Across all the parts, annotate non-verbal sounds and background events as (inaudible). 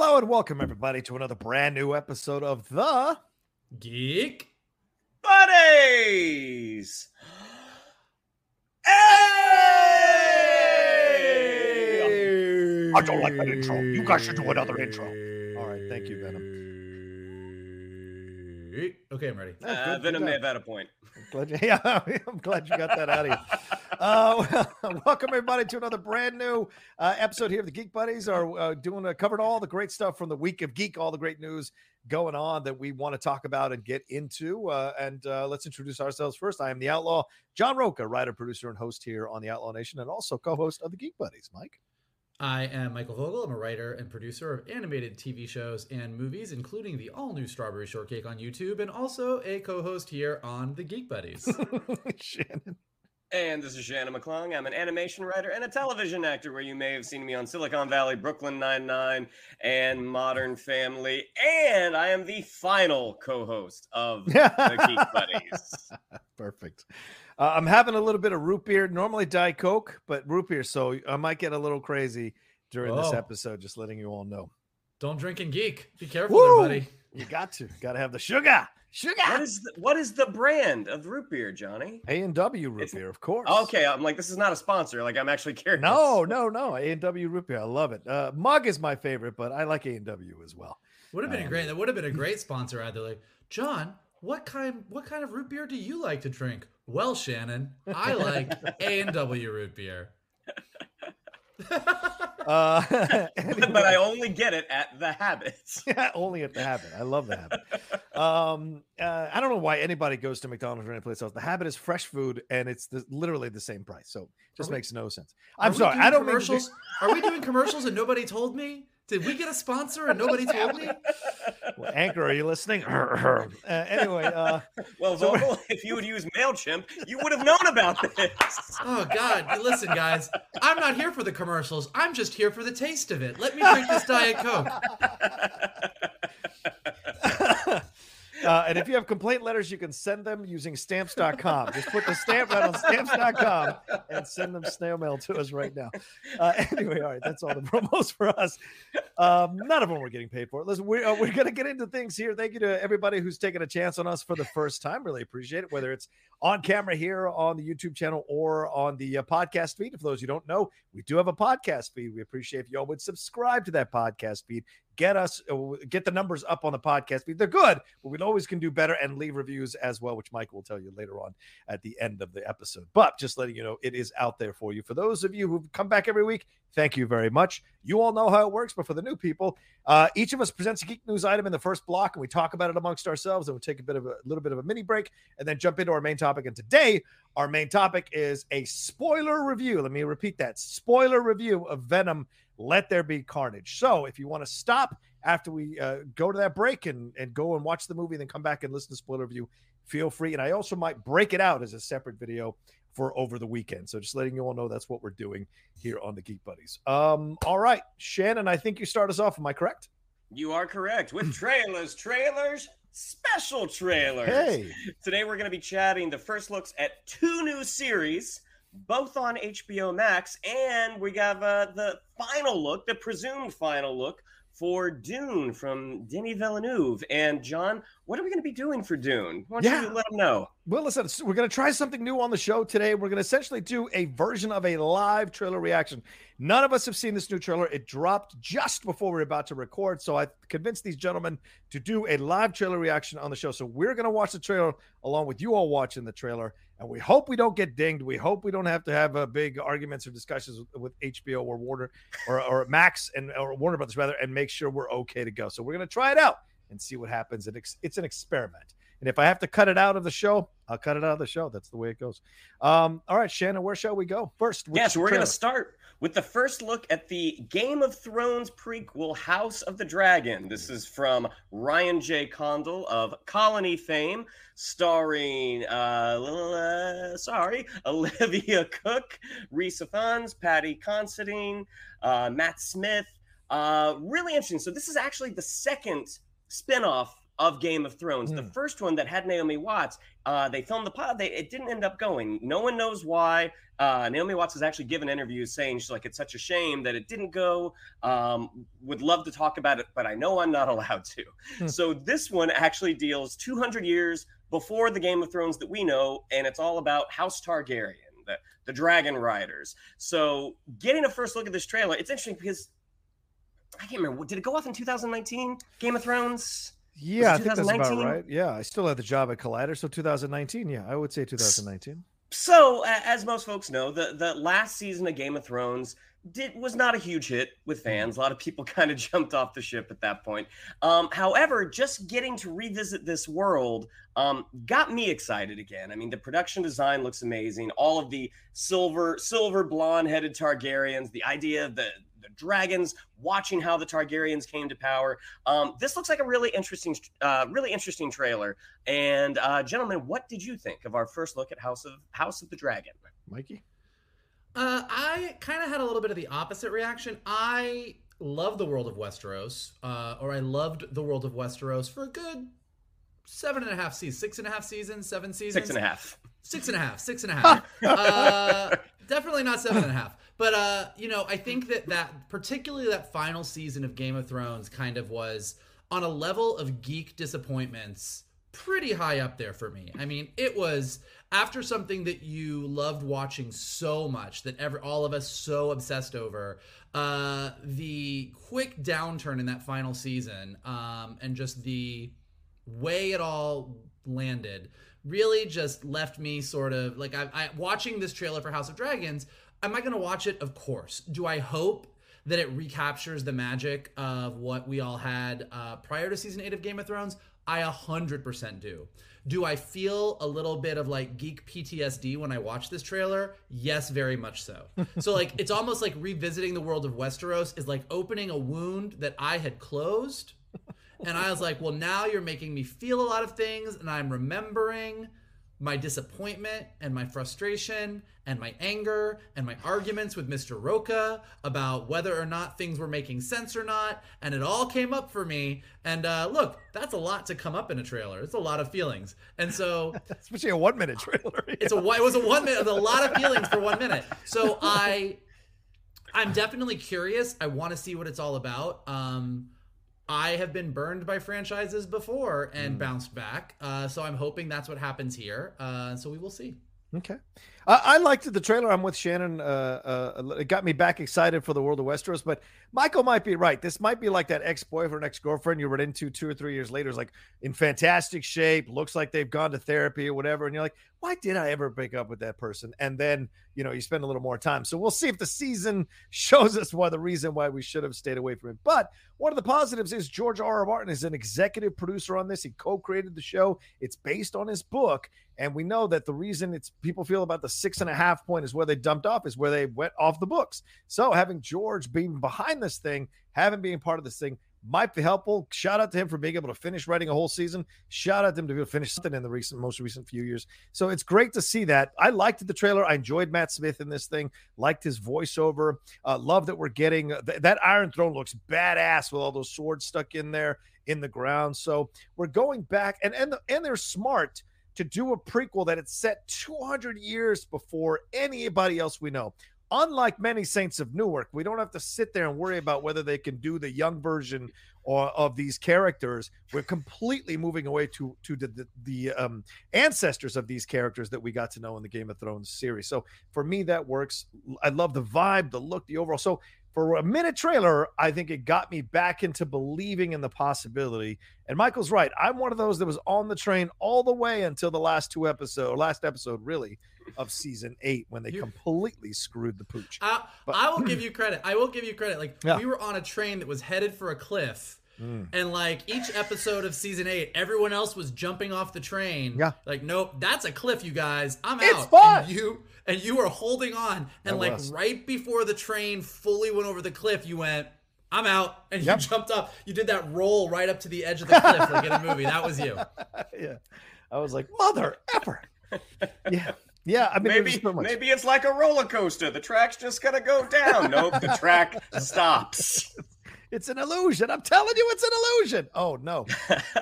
Hello and welcome everybody to another brand new episode of the Geek buddies. Hey! I don't like that intro. You guys should do another intro. All right, thank you, Venom. Okay, I'm ready. That's Uh, good, Venom good may have had a point. Glad you, (laughs) yeah, I'm glad you got that out of you. (laughs) Uh, (laughs) welcome everybody to another brand new uh, episode here of the Geek Buddies. Are uh, doing uh, covered all the great stuff from the week of geek, all the great news going on that we want to talk about and get into. Uh, and uh, let's introduce ourselves first. I am the Outlaw John Rocha, writer, producer, and host here on the Outlaw Nation, and also co-host of the Geek Buddies. Mike. I am Michael Vogel. I'm a writer and producer of animated TV shows and movies, including the all new Strawberry Shortcake on YouTube, and also a co host here on The Geek Buddies. (laughs) Shannon. And this is Shannon McClung. I'm an animation writer and a television actor where you may have seen me on Silicon Valley, Brooklyn Nine-Nine, and Modern Family. And I am the final co-host of (laughs) the Geek Buddies. Perfect. Uh, I'm having a little bit of root beer, normally Diet Coke, but root beer. So I might get a little crazy during this Oh. episode, just letting you all know. Don't drink and geek. Be careful Woo! there, buddy. You got to, got to have the sugar, sugar. What is the, what is the brand of root beer, Johnny? A and W root It's- beer, of course. Okay, I'm like, this is not a sponsor. Like, I'm actually (laughs) curious. No, no, no. A and W root beer. I love it. Uh, mug is my favorite, but I like A and W as well. Would have been a Um, great. That would have been a great sponsor. Either like John. What kind? What kind of root beer do you like to drink? Well, Shannon, I like (laughs) A and W root beer. Uh, (laughs) but I only get it at the Habits. (laughs) Yeah, only at the habit. I love the habit. Um, uh, I don't know why anybody goes to McDonald's or any place else. The habit is fresh food, and it's the, literally the same price. So it just Are we- makes no sense. I'm sorry. I don't mean to commercials. Are we doing commercials and nobody told me? Did we get a sponsor and nobody told me? (laughs) Well, Anchor, are you listening? uh, anyway, uh, (laughs) Well, So- Vogel, if you would use MailChimp, you would have known about this. (laughs) Oh God! Listen, guys, I'm not here for the commercials. I'm just here for the taste of it. Let me drink this Diet Coke. Uh, and if you have complaint letters, you can send them using stamps.com. Just put the stamp right on stamps.com and send them snail mail to us right now. Uh, (laughs) anyway, all right, that's all the (laughs) promos for us. Um, none of them were getting paid for. Listen, we're, uh, we're going to get into things here. Thank you to everybody who's taken a chance on us for the first time. Really appreciate it, whether it's on camera here on the YouTube channel or on the uh, podcast feed. For those who don't know, we do have a podcast feed. We appreciate if y'all would subscribe to that podcast feed get us uh, get the numbers up on the podcast. They're good, but we always can do better and leave reviews as well, which Mike will tell you later on at the end of the episode. But just letting you know, it is out there for you. For those of you who come back every week, thank you very much. You all know how it works, but for the new people, uh, each of us presents a geek news item in the first block, and we talk about it amongst ourselves. And we'll take a bit of a little bit of a mini break, and then jump into our main topic. And today, our main topic is a spoiler review. Let me repeat that: spoiler review of Venom let there be carnage. So if you want to stop after we uh, go to that break and, and go and watch the movie, then come back and listen to spoiler review, feel free. And I also might break it out as a separate video for over the weekend. So just letting you all know that's what we're doing here on the Geek Buddies. Um, all right, Shannon, I think you start us off. Am I correct? You are correct with trailers, trailers, special trailers. Hey, today we're going to be chatting the first looks at two new series both on HBO Max, and we have uh, the final look, the presumed final look for Dune from Denis Villeneuve. And John, what are we going to be doing for Dune? Why don't yeah. you let them know? Well, listen, we're going to try something new on the show today. We're going to essentially do a version of a live trailer reaction. None of us have seen this new trailer. It dropped just before we are about to record. So I convinced these gentlemen to do a live trailer reaction on the show. So we're going to watch the trailer along with you all watching the trailer. And we hope we don't get dinged. We hope we don't have to have uh, big arguments or discussions with, with HBO or Warner or, or Max and or Warner Brothers rather, and make sure we're okay to go. So we're going to try it out and see what happens. It's an experiment. And if I have to cut it out of the show, I'll cut it out of the show. That's the way it goes. Um, all right, Shannon, where shall we go first? Yes, we're going to start with the first look at the Game of Thrones prequel, House of the Dragon. This is from Ryan J. Condal of Colony fame, starring, uh, uh sorry, (laughs) Olivia Cooke, Rhys Ifans, Paddy Considine, uh, Matt Smith. Uh, really interesting. So this is actually the second spinoff of Game of Thrones. Mm. The hmm. first one that had Naomi Watts, uh, they filmed the pod. They, it didn't end up going. No one knows why. Uh, Naomi Watts has actually given interviews saying she's like, it's such a shame that it didn't go. Um, would love to talk about it, but I know I'm not (laughs) allowed to. Mm. So this one actually deals 200 years before the Game of Thrones that we know, and it's all about House Targaryen, the, the Dragon Riders. So getting a first look at this trailer, it's interesting because I can't remember. Did it go off in 2019? Game of Thrones? Yeah, I think that's about right. Yeah, I still had the job at Collider, so 2019. Yeah, I would say 2019. So, as most folks know, the the last season of Game of Thrones did was not a huge hit with mm-hmm. fans. A lot of people (laughs) kind of jumped off the ship at that point. Um, however, just getting to revisit this world um, got me excited again. I mean, the production design looks amazing. All of the silver silver blonde headed Targaryens, the idea of the the dragons, watching how the Targaryens came to power. Um, this looks like a really interesting, uh, really interesting trailer. And uh, gentlemen, what did you think of our first look at House of House of the Dragon? Mikey, uh, I kind of had a little bit of the opposite reaction. I love the world of Westeros, uh, or I loved the world of Westeros for a good seven and a half seasons, six and a half seasons, seven seasons, six and a half, six and a half, six and a (laughs) half. uh, definitely not seven and a half. But uh, you know, I think that that particularly that final season of Game of Thrones kind of was on a level of geek disappointments pretty high up there for me. I mean, it was after something that you loved watching so much that every all of us so obsessed over. Uh, the quick downturn in that final season, um, and just the way it all landed really just left me sort of like I, I watching this trailer for House of Dragons. Am I going to watch it? Of course. Do I hope that it recaptures the magic of what we all had uh, prior to season eight of Game of Thrones? I 100% do. Do I feel a little bit of like geek PTSD when I watch this trailer? Yes, very much so. (laughs) so, like, it's almost like revisiting the world of Westeros is like opening a wound that I had closed. And I was like, well, now you're making me feel a lot of things and I'm remembering my disappointment and my frustration and my anger and my arguments with Mr. Rocha about whether or not things were making sense or not. And it all came up for me. And uh, look, that's a lot to come up in a trailer. It's a lot of feelings. And so, (laughs) especially a one minute trailer. It's a it was a one minute, a lot of feelings for one minute. So I, I'm definitely curious. I want to see what it's all about. Um, I have been burned by franchises before and mm. bounced back. Uh, so I'm hoping that's what happens here. Uh, so we will see. Okay. I, I liked the trailer. I'm with Shannon. Uh, uh, it got me back excited for the world of Westeros. But Michael might be right. This might be like that ex boyfriend, ex girlfriend you run into two or three years later. Is like in fantastic shape, looks like they've gone to therapy or whatever. And you're like, why did I ever break up with that person? And then, you know, you spend a little more time. So we'll see if the season (laughs) shows us why the reason why we should have stayed away from it. But one of the positives is George R. R. Martin is an executive producer on this. He co-created the show. It's based on his book. And we know that the reason it's people feel about the six and a half point is where they dumped off, is where they went off the books. So having George being behind this thing, having being part of this thing, might be helpful. Shout out to him for being able to finish writing a whole season. Shout out to him to be able to finish something in the recent, most recent few years. So it's great to see that. I liked the trailer. I enjoyed Matt Smith in this thing. Liked his voiceover. Uh, love that we're getting uh, th- that Iron Throne looks badass with all those swords stuck in there in the ground. So we're going back, and and the, and they're smart to do a prequel that it's set 200 years before anybody else we know unlike many Saints of Newark, we don't have to sit there and worry about whether they can do the young version or of these characters. We're completely moving away to to the the, the um, ancestors of these characters that we got to know in the Game of Thrones series. So for me, that works. I love the vibe, the look, the overall. So for a minute trailer, I think it got me back into believing in the possibility. And Michael's right. I'm one of those that was on the train all the way until the last two episodes, last episode, really, of season eight when they you, completely screwed the pooch. I, but, I will give you credit. I will give you credit. Like yeah. we were on a train that was headed for a cliff. Mm. And like each episode of season eight, everyone else was jumping off the train. Yeah. Like, nope, that's a cliff, you guys. I'm it's out. Fun. And you and you were holding on. And that like was. right before the train fully went over the cliff, you went, I'm out. And yep. you jumped up. You did that roll right up to the edge of the cliff like in a movie. That was you. (laughs) yeah. I was like, mother ever. (laughs) yeah. Yeah, I mean, maybe so maybe it's like a roller coaster. The track's just gonna go down. nope, the track (laughs) stops. It's an illusion. I'm telling you, it's an illusion. Oh no.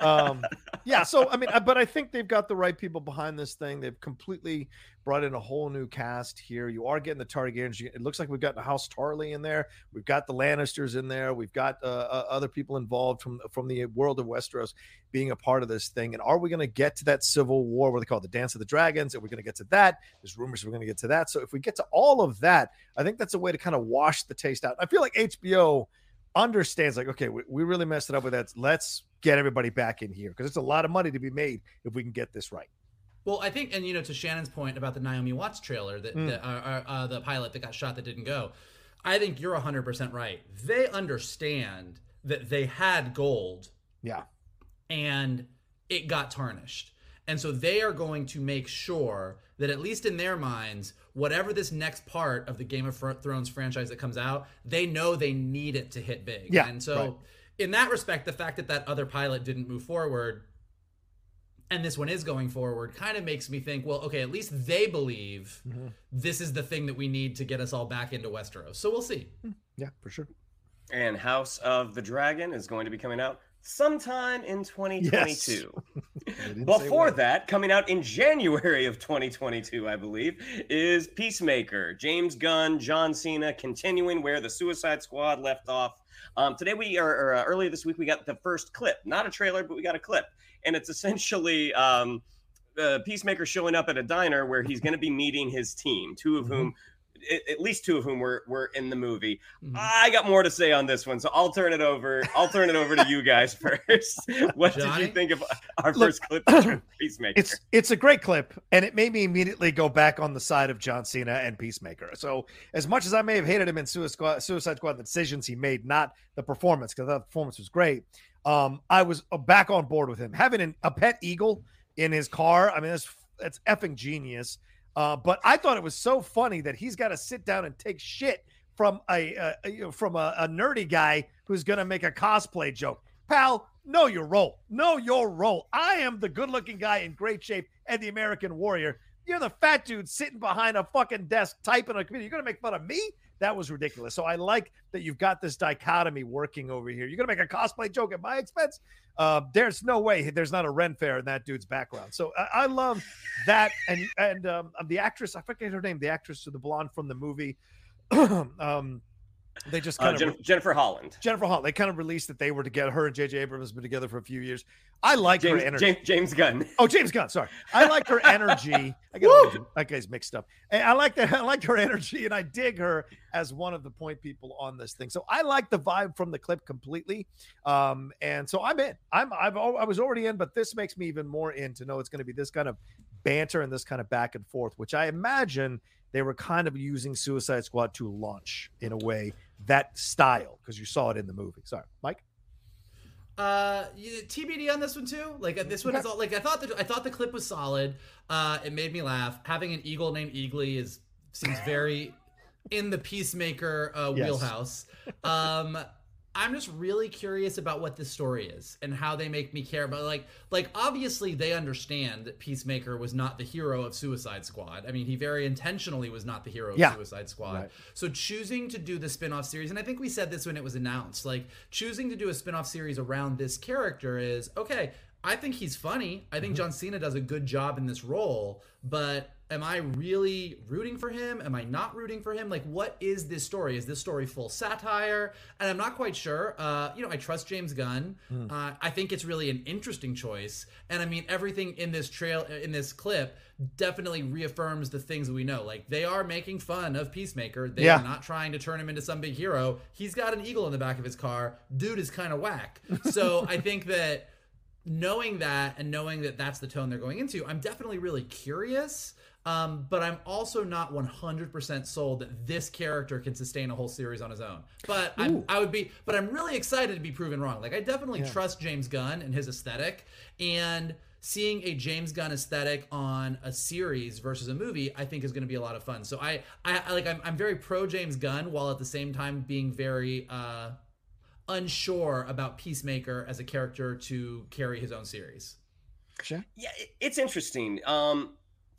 Um, yeah. So I mean, but I think they've got the right people behind this thing. They've completely brought in a whole new cast here. You are getting the Targaryens. It looks like we've got the House Tarly in there. We've got the Lannisters in there. We've got uh, uh, other people involved from from the world of Westeros being a part of this thing. And are we going to get to that civil war? What they call it, the Dance of the Dragons? Are we going to get to that? There's rumors we're going to get to that. So if we get to all of that, I think that's a way to kind of wash the taste out. I feel like HBO understands like okay we, we really messed it up with that. Let's get everybody back in here because it's a lot of money to be made if we can get this right. Well i think and you know to shannon's point about the naomi watts trailer that mm. the, uh, uh, uh, the pilot that got shot that didn't go i think you're 100% right. They understand that they had gold yeah. and it got tarnished. And so they are going to make sure that at least in their minds, whatever this next part of the Game of Thrones franchise that comes out, they know they need it to hit big. Yeah, and so right. in that respect, the fact that that other pilot didn't move forward and this one is going forward kind of makes me think, well, okay, at least they believe mm-hmm. this is the thing that we need to get us all back into Westeros. So we'll see. Hmm. Yeah, for sure. And House of the Dragon is going to be coming out sometime in 2022. Yes. (laughs) Before that, coming out in January of 2022, I believe, is Peacemaker. James Gunn, John Cena, continuing where the Suicide Squad left off. Um, today we are, or, uh, earlier this week, we got the first clip, not a trailer, but we got a clip, and it's essentially um, uh, Peacemaker showing up at a diner where he's going to be meeting his team, two of mm-hmm. whom at least two of whom were were in the movie. Mm-hmm. I got more to say on this one, so I'll turn it over. I'll turn it over to you guys (laughs) first. what Johnny? did you think of our Look, first clip of (clears throat) Peacemaker? It's it's a great clip, and it made me immediately go back on the side of John Cena and Peacemaker. So as much as I may have hated him in Suicide Squad, Suicide Squad the decisions he made, not the performance, because the performance was great. Um, I was uh, back on board with him. Having an, a pet eagle in his car, I mean, that's that's effing genius. Uh, but I thought it was so funny that he's got to sit down and take shit from a, a from a, a, nerdy guy who's going to make a cosplay joke. pal, know your role. Know your role. I am the good looking guy in great shape and the American warrior. You're the fat dude sitting behind a fucking desk typing a computer. You're going to make fun of me? That was ridiculous. So I like that you've got this dichotomy working over here. You're to make a cosplay joke at my expense? Uh, there's no way there's not a Ren Fair in that dude's background. So I, I love that. And and um, the actress, I forget her name, the actress, of the blonde from the movie. (clears throat) um, they just Uh, kind of Jennifer, Jennifer Holland. Jennifer Holland. They kind of released that they were together. Her and J.J. Abrams have been together for a few years. I like James, her energy. James, James Gunn. Oh, James Gunn. Sorry, I like her energy. (laughs) I got that guy's mixed up. And I like that. (laughs) I like her energy, and I dig her as one of the point people on this thing. So I like the vibe from the clip completely. Um, and so I'm in. I'm. I've. I was already in, but this makes me even more in to know it's going to be this kind of banter and this kind of back and forth, which I imagine they were kind of using Suicide Squad to launch in a way that style because you saw it in the movie. Sorry, Mike. Uh, TBD on this one too. Like uh, this one is all like I thought. The, I thought the clip was solid. Uh, it made me laugh. Having an eagle named Eagly is seems very (laughs) in the peacemaker uh, Yes. wheelhouse. Um, I'm just really curious about what this story is and how they make me care about like like obviously they understand that Peacemaker was not the hero of Suicide Squad. I mean, he very intentionally was not the hero of Yeah. Suicide Squad. Right. So choosing to do the spin-off series, and I think we said this when it was announced, like choosing to do a spin-off series around this character is okay. I think he's funny. I think mm-hmm. John Cena does a good job in this role, but am I really rooting for him? Am I not rooting for him? Like, what is this story? Is this story full satire? And I'm not quite sure. Uh, you know, I trust James Gunn. Uh, I think it's really an interesting choice. And I mean, everything in this trail, in this clip, definitely reaffirms the things we know. Like, they are making fun of Peacemaker. They Yeah. are not trying to turn him into some big hero. He's got an eagle in the back of his car. Dude is kind of whack. (laughs) So I think that knowing that and knowing that that's the tone they're going into, I'm definitely really curious. Um, but I'm also not 100% sold that this character can sustain a whole series on his own. But I'm, I would be, but I'm really excited to be proven wrong. Like I definitely trust James Gunn and his aesthetic, and seeing a James Gunn aesthetic on a series versus a movie, I think is going to be a lot of fun. So I, I, I like, I'm, I'm very pro James Gunn while at the same time being very uh, unsure about Peacemaker as a character to carry his own series. Sure. Yeah, it's interesting. Um,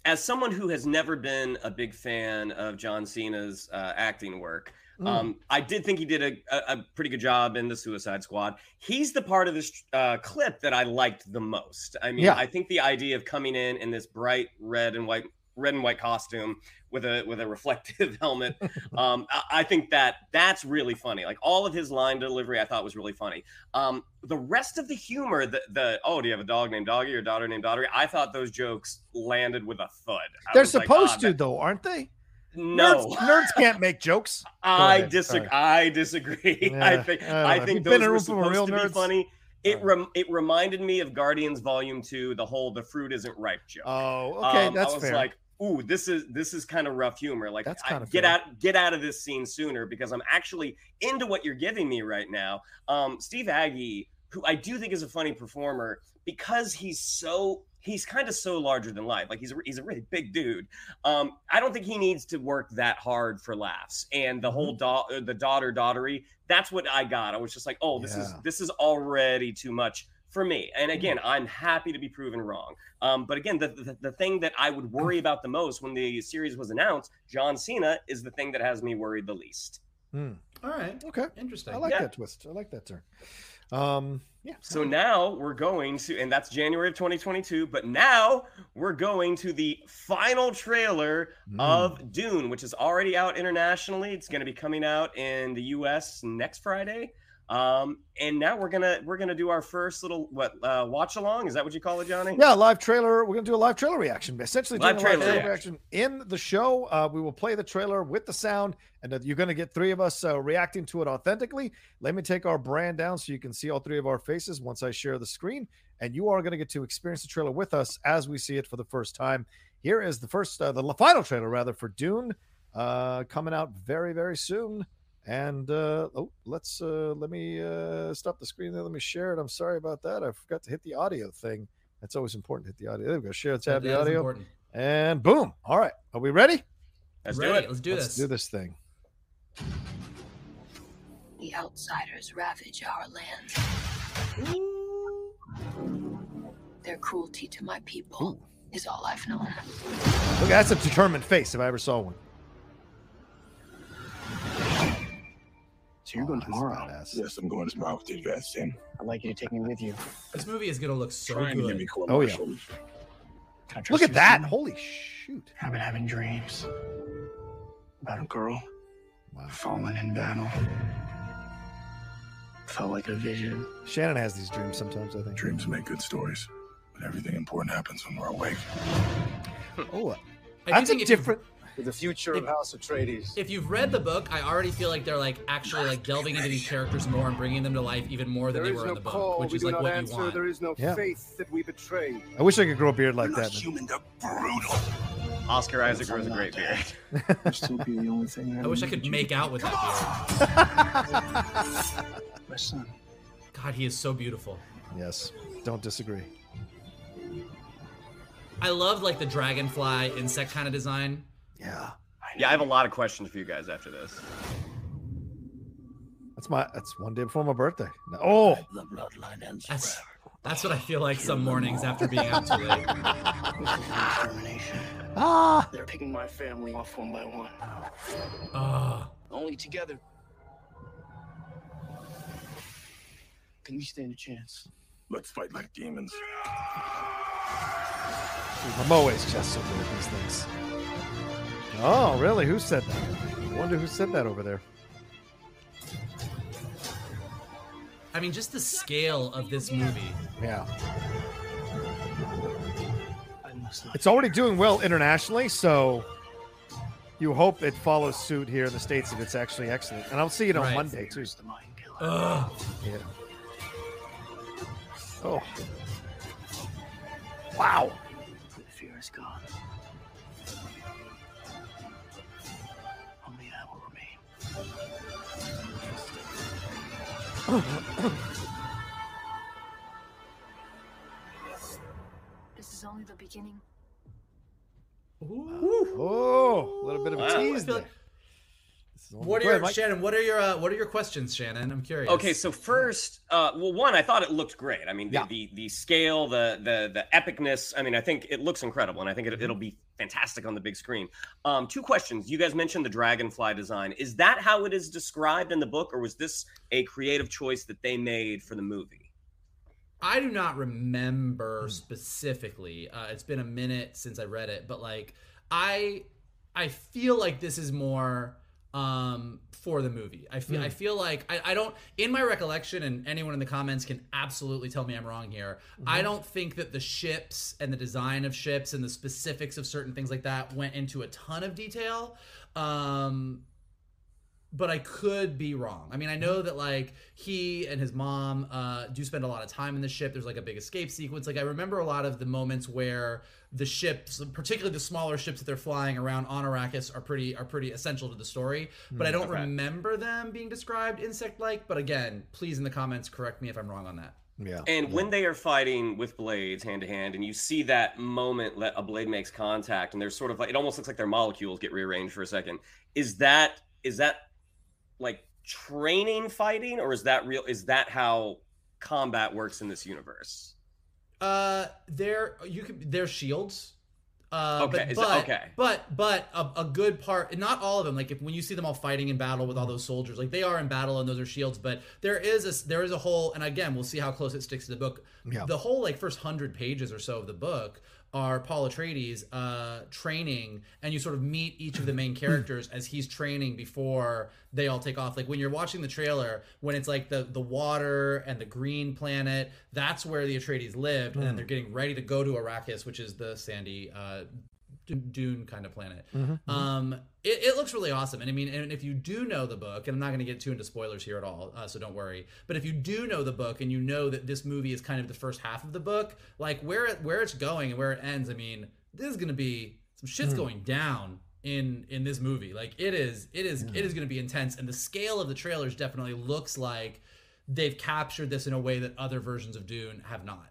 as someone who has never been a big fan of John Cena's uh, acting work, Mm. um, I did think he did a, a, a pretty good job in the Suicide Squad. He's the part of this uh, clip that I liked the most. I mean, Yeah. I think the idea of coming in in this bright red and white red and white costume with a with a reflective (laughs) helmet (laughs) um I, I think that that's really funny like all of his line delivery i thought was really funny um the rest of the humor the the oh do you have a dog named doggy or daughter named doggy i thought those jokes landed with a thud I They're was like, supposed ah, to, that- though, aren't they? no Nerds, nerds (laughs) can't make jokes. I disagree. I disagree. Yeah, I think I. I think you been in those were room full of supposed real to be funny. It rem- it reminded me of Guardians Volume Two, the whole "the fruit isn't ripe" joke. Oh, okay, Um, that's I was fair. like, ooh, this is this is kind of rough humor. Like, That's I- get fair. out get out of this scene sooner because I'm actually into what you're giving me right now. Um, Steve Agee, who I do think is a funny performer, because he's so he's kind of so larger than life. Like he's a, he's a really big dude. Um, I don't think he needs to work that hard for laughs. And the whole Mm-hmm. da- the daughter daughtery, that's what I got. I was just like, oh, this is this is already too much for me. And Mm-hmm. again, I'm happy to be proven wrong. Um, but again, the, the the thing that I would worry about the most when the series was announced, John Cena, is the thing that has me worried the least. Hmm. All right. Okay, Interesting. I like Yeah. that twist. I like that turn. Um, yeah. So now we're going to, and that's January of 2022. But now we're going to the final trailer Mm. of Dune, which is already out internationally. It's going to be coming out in the U.S. next Friday. Um, and now we're gonna we're gonna do our first little what uh, watch along. Is that what you call it, Johnny? Yeah, live trailer. We're gonna do a live trailer reaction. Essentially, Live doing a live trailer trailer reaction in the show. Uh, we will play the trailer with the sound, and uh, you're gonna get three of us uh, reacting to it authentically. Let me take our brand down so you can see all three of our faces once I share the screen, and you are gonna get to experience the trailer with us as we see it for the first time. Here is the first, uh, the final trailer rather for Dune, uh, coming out very very soon. And uh, oh, let's uh, let me uh, stop the screen there. Let me share it. I'm sorry about that. I forgot to hit the audio thing. That's always important. to Hit the audio. There we go. Share tab the audio, important. and boom. All right, are we ready? Let's do Ready, it. Let's do Let's this. do this thing. The outsiders ravage our land. Their cruelty to my people is all I've known. Look, that's a determined face if I ever saw one. So you're going Oh, that's tomorrow. badass. Yes, I'm going tomorrow with the advance team. I'd like you to take me with you. This movie is gonna look so Trying to get good. me Oh, yeah. martialed. Can I trust Look at that! Sam? Holy shoot! I've been having dreams about a girl Wow. falling in battle. Felt like a vision. Shannon has these dreams sometimes. I think. Dreams make good stories, but everything important happens when we're awake. Oh, I that's a think if you've- different. For the future If- of House Atreides. If you've read the book, I already feel like they're like actually like delving into these characters more and bringing them to life even more than There they is were in the book, call, which we is like what answer, you want. there is no Yeah. faith that we betray. I wish I could grow a beard like that. not human, they're brutal. Oscar Isaac grows a great beard. You'll still be the only thing I wish I could make out with that beard. (laughs) My son. God, he is so beautiful. Yes, don't disagree. I love like the dragonfly insect kind of design. Yeah, Yeah, I have a lot of questions for you guys after this. that's my. That's one day before my birthday. Oh, The bloodline ends That's forever. that's what I feel like some mornings after being out too late. This ah! They're picking my family off one by one. Oh, Only together can we stand a chance. Let's fight like demons. I'm always just so good at these things. Oh, really? Who said that? I wonder who said that over there. I mean, just the scale of this movie. Yeah, I must not. it's already doing well internationally, so you hope it follows suit here in the states if it's actually excellent. And I'll see it on Right. Monday too. Fear's the mind killer. Ugh. Yeah. Oh. Wow. The fear is gone. This is only the beginning. Oh, a little bit of a Wow. tease I feel there. like- This is one- What are Go ahead, your Shannon? What are your uh, what are your questions, Shannon? I'm curious. Okay, so first, uh, well, one, I thought it looked great. I mean, the, Yeah. the the scale, the the the epicness. I mean, I think it looks incredible, and I think it, it'll be fantastic on the big screen. Um, two questions. You guys mentioned the dragonfly design. Is that how it is described in the book, or was this a creative choice that they made for the movie? I do not remember specifically. Uh, it's been a minute since I read it, but like I, I feel like this is more um for the movie. I feel I feel like I, I don't in my recollection, and anyone in the comments can absolutely tell me I'm wrong here. I don't think that the ships and the design of ships and the specifics of certain things like that went into a ton of detail. Um, but I could be wrong. I mean, I know that like he and his mom uh, do spend a lot of time in the ship. There's like a big escape sequence. Like I remember a lot of the moments where the ships, particularly the smaller ships that they're flying around on Arrakis, are pretty are pretty essential to the story. But I don't okay. remember them being described insect-like. But again, please in the comments correct me if I'm wrong on that. Yeah. And when they are fighting with blades hand to hand, and you see that moment that a blade makes contact, and there's sort of like it almost looks like their molecules get rearranged for a second. Is that is that like training fighting, or is that real? Is that how combat works in this universe? Uh, they're you could they're shields. Uh, Okay, but, is it- but, okay. but but a, a good part, not all of them. Like if when you see them all fighting in battle with all those soldiers, like they are in battle and those are shields. But there is a there is a whole, and again, we'll see how close it sticks to the book. Yeah. The whole like first hundred pages or so of the book are Paul Atreides uh, training, and you sort of meet each of the main characters as he's training before they all take off. Like when you're watching the trailer, when it's like the the water and the green planet, that's where the Atreides lived, and then they're getting ready to go to Arrakis, which is the sandy uh, dune kind of planet. Um, it, it looks really awesome, and I mean, and if you do know the book, and I'm not going to get too into spoilers here at all, uh, so don't worry. But if you do know the book, and you know that this movie is kind of the first half of the book, like where it, where it's going and where it ends, I mean, this is going to be some shit's going down in in this movie. Like it is, it is, it is going to be intense, and the scale of the trailers definitely looks like they've captured this in a way that other versions of Dune have not.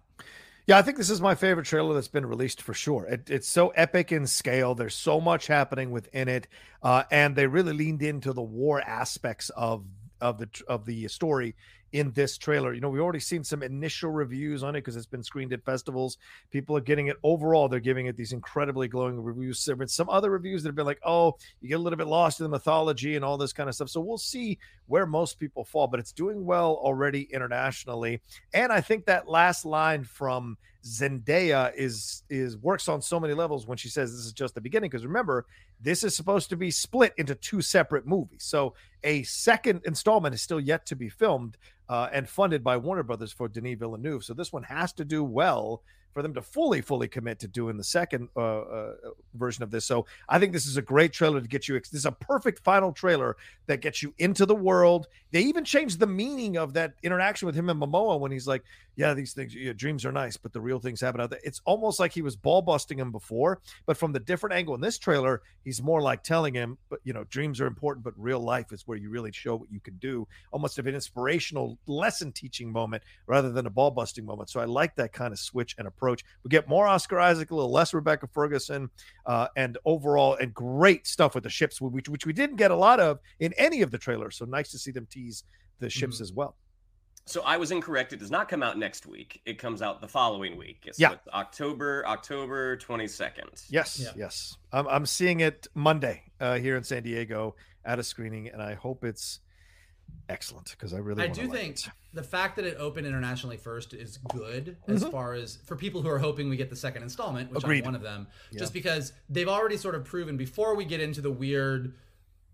Yeah, I think this is my favorite trailer that's been released for sure. It, it's so epic in scale. There's so much happening within it, uh, and they really leaned into the war aspects of of the of the story in this trailer. You know, we've already seen some initial reviews on it because it's been screened at festivals. People are getting it overall, they're giving it these incredibly glowing reviews. There have been some other reviews that have been like, oh, you get a little bit lost in the mythology and all this kind of stuff. So we'll see where most people fall, but it's doing well already internationally. And I think that last line from Zendaya is is works on so many levels when she says this is just the beginning. Because remember, this is supposed to be split into two separate movies. So a second installment is still yet to be filmed uh, and funded by Warner Brothers for Denis Villeneuve. So this one has to do well for them to fully, fully commit to doing the second uh, uh, version of this. So I think this is a great trailer to get you. This is a perfect final trailer that gets you into the world. They even changed the meaning of that interaction with him and Momoa when he's like, "Yeah, these things, yeah, dreams are nice, but the real things happen out there." It's almost like he was ball busting him before, but from the different angle in this trailer, he's more like telling him, "But you know, dreams are important, but real life is where you really show what you can do." Almost of an inspirational lesson teaching moment rather than a ball busting moment. So I like that kind of switch and approach. We get more Oscar Isaac, a little less Rebecca Ferguson, uh, and overall, and great stuff with the ships, which, which we didn't get a lot of in any of the trailers. So nice to see them tease the ships mm-hmm. as well. So I was incorrect. It does not come out next week. It comes out the following week. So yeah. October, October 22nd. Yes, yeah. yes. I'm, I'm seeing it Monday uh, here in San Diego at a screening, and I hope it's excellent because I really I do like think it. the fact that it opened internationally first is good as mm-hmm. far as for people who are hoping we get the second installment, which Agreed. I'm one of them, yeah. just because they've already sort of proven before we get into the weird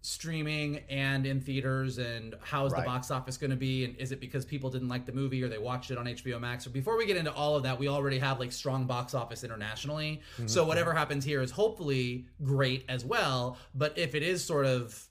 streaming and in theaters and how is right. the box office going to be and is it because people didn't like the movie or they watched it on HBO Max or before we get into all of that we already have like strong box office internationally mm-hmm. so whatever happens here is hopefully great as well but if it is sort of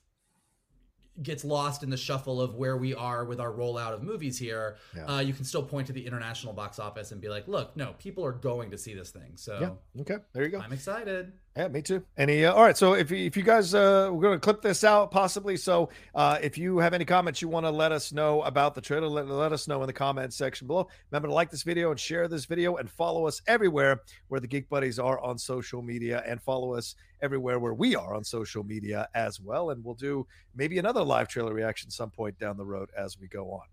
gets lost in the shuffle of where we are with our rollout of movies here, yeah. uh, you can still point to the international box office and be like, look, no, people are going to see this thing. So yeah. okay, there you go. I'm excited. Yeah, me too. Any uh, all right? So if if you guys uh, we're going to clip this out possibly. So uh, if you have any comments you want to let us know about the trailer, let, let us know in the comments section below. Remember to like this video and share this video and follow us everywhere where the Geek Buddies are on social media and follow us everywhere where we are on social media as well. And we'll do maybe another live trailer reaction some point down the road as we go on.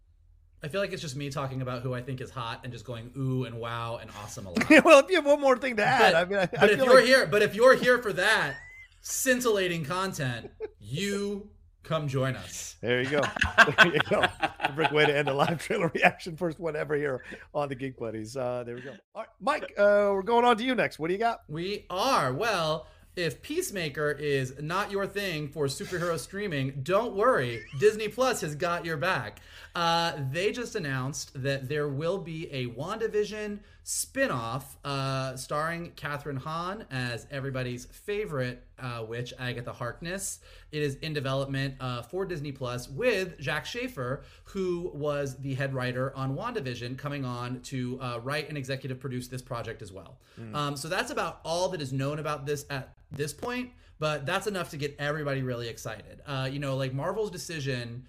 I feel like it's just me talking about who I think is hot and just going ooh and wow and awesome a lot. (laughs) well, if you have one more thing to add, but, I mean, I, but I if you're like... here, but if you're here for that scintillating content, you come join us. There you go. (laughs) There you go. Perfect way to end a live trailer reaction. First one ever here on the Geek Buddies. Uh, there we go. All right, Mike, uh, we're going on to you next. What do you got? We are well if Peacemaker is not your thing for superhero streaming, don't worry. Disney Plus has got your back. Uh, they just announced that there will be a WandaVision spinoff uh, starring Kathryn Hahn as everybody's favorite uh, witch, Agatha Harkness. It is in development uh, for Disney Plus with Jac Schaeffer, who was the head writer on WandaVision, coming on to uh, write and executive produce this project as well. Mm. Um, so that's about all that is known about this at this point, but that's enough to get everybody really excited. Uh, you know, like Marvel's decision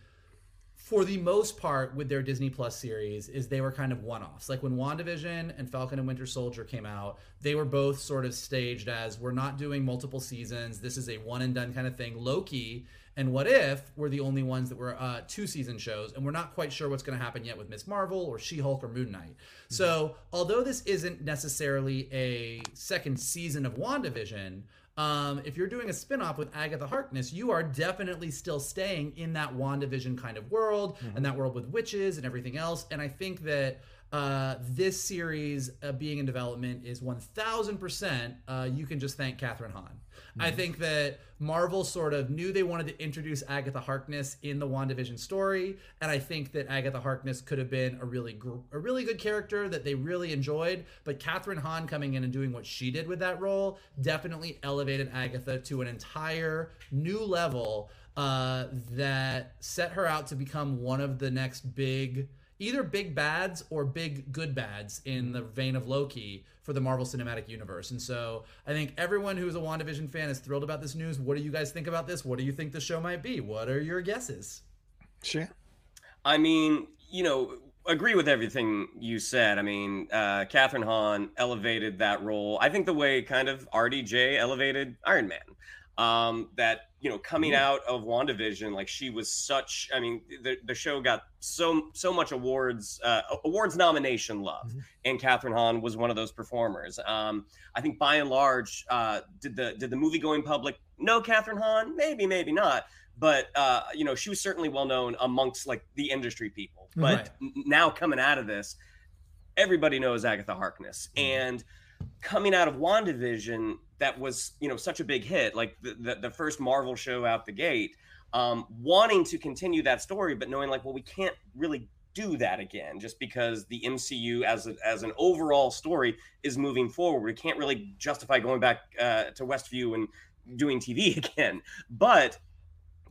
for the most part with their Disney Plus series is they were kind of one-offs. Like when WandaVision and Falcon and Winter Soldier came out, they were both sort of staged as we're not doing multiple seasons. This is a one and done kind of thing. Loki and What If were the only ones that were uh, two season shows, and we're not quite sure what's going to happen yet with Miss Marvel or She Hulk or Moon Knight. Mm-hmm. So, although this isn't necessarily a second season of WandaVision, um, if you're doing a spinoff with Agatha Harkness, you are definitely still staying in that WandaVision kind of world mm-hmm. and that world with witches and everything else. And I think that uh, this series uh, being in development is 1000% uh, you can just thank Kathryn Hahn. I think that Marvel sort of knew they wanted to introduce Agatha Harkness in the WandaVision story, and I think that Agatha Harkness could have been a really gr- a really good character that they really enjoyed. But Kathryn Hahn coming in and doing what she did with that role definitely elevated Agatha to an entire new level uh, that set her out to become one of the next big either big bads or big good bads in the vein of Loki for the Marvel Cinematic Universe. And so I think everyone who's a WandaVision fan is thrilled about this news. What do you guys think about this? What do you think the show might be? What are your guesses? Sure. I mean, you know, agree with everything you said. I mean, uh, Kathryn Hahn elevated that role. I think the way kind of RDJ elevated Iron Man. Um, that you know, coming out of WandaVision, like she was such. I mean, the the show got so so much awards uh, awards nomination love, mm-hmm. and Kathryn Hahn was one of those performers. Um, I think by and large, uh, did the did the movie going public know Kathryn Hahn? Maybe, maybe not but uh, you know she was certainly well known amongst like the industry people. But right. now coming out of this, everybody knows Agatha Harkness, mm-hmm. and coming out of WandaVision, that was you know such a big hit, like the the, the first Marvel show out the gate. Um, wanting to continue that story, but knowing like, well, we can't really do that again just because the MCU as a, as an overall story is moving forward. We can't really justify going back uh, to Westview and doing TV (laughs) again. But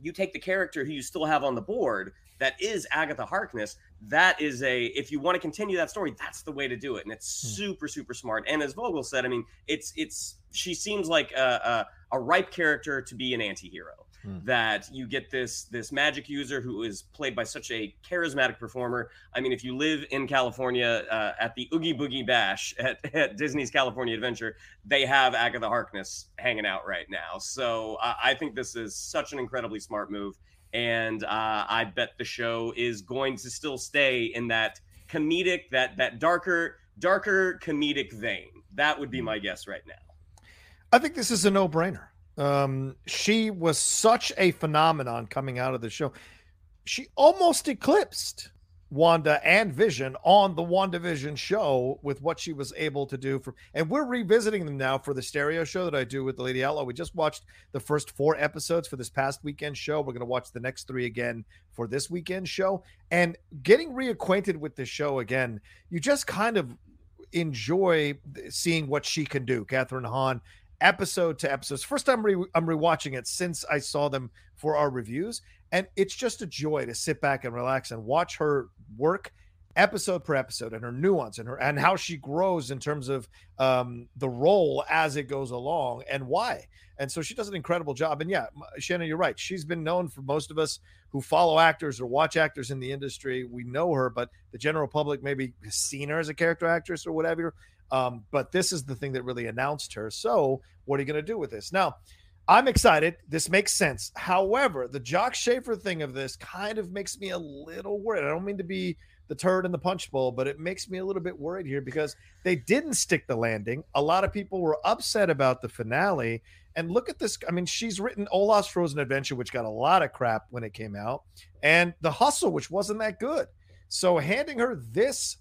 you take the character who you still have on the board that is Agatha Harkness. That is a if you want to continue that story, that's the way to do it, and it's hmm. super super smart. And as Vogel said, I mean, it's it's she seems like a, a, a ripe character to be an anti-hero hmm. that you get this this magic user who is played by such a charismatic performer. I mean, if you live in California uh, at the Oogie Boogie Bash (laughs) at, at, Disney's California Adventure, they have Agatha Harkness hanging out right now. So uh, I think this is such an incredibly smart move, and uh, I bet the show is going to still stay in that comedic, that that darker darker comedic vein. That would be my guess right now. I think this is a no brainer. Um, she was such a phenomenon coming out of the show. She almost eclipsed Wanda and Vision on the WandaVision show with what she was able to do for and we're revisiting them now for the stereo show that I do with the Lady Outlaw. We just watched the first four episodes for this past weekend show. We're to watch the next three again for this weekend show. And getting reacquainted with the show again, you just kind of enjoy seeing what she can do. Kathryn Hahn episode to episode. First time re- I'm rewatching it since I saw them for our reviews, and it's just a joy to sit back and relax and watch her work episode per episode and her nuance and her and how she grows in terms of um, the role as it goes along and why. And so she does an incredible job. And yeah, Shannon, you're right. She's been known for most of us who follow actors or watch actors in the industry. We know her, but the general public maybe has seen her as a character actress or whatever. Um, but this is the thing that really announced her. So, what are you going to do with this? Now, I'm excited. This makes sense. However, the Jac Schaeffer thing of this kind of makes me a little worried. I don't mean to be the turd in the punch bowl, but it makes me a little bit worried here because they didn't stick the landing. A lot of people were upset about the finale. And look at this. I mean, she's written Olaf's Frozen Adventure, which got a lot of crap when it came out, and The Hustle, which wasn't that good. So handing her this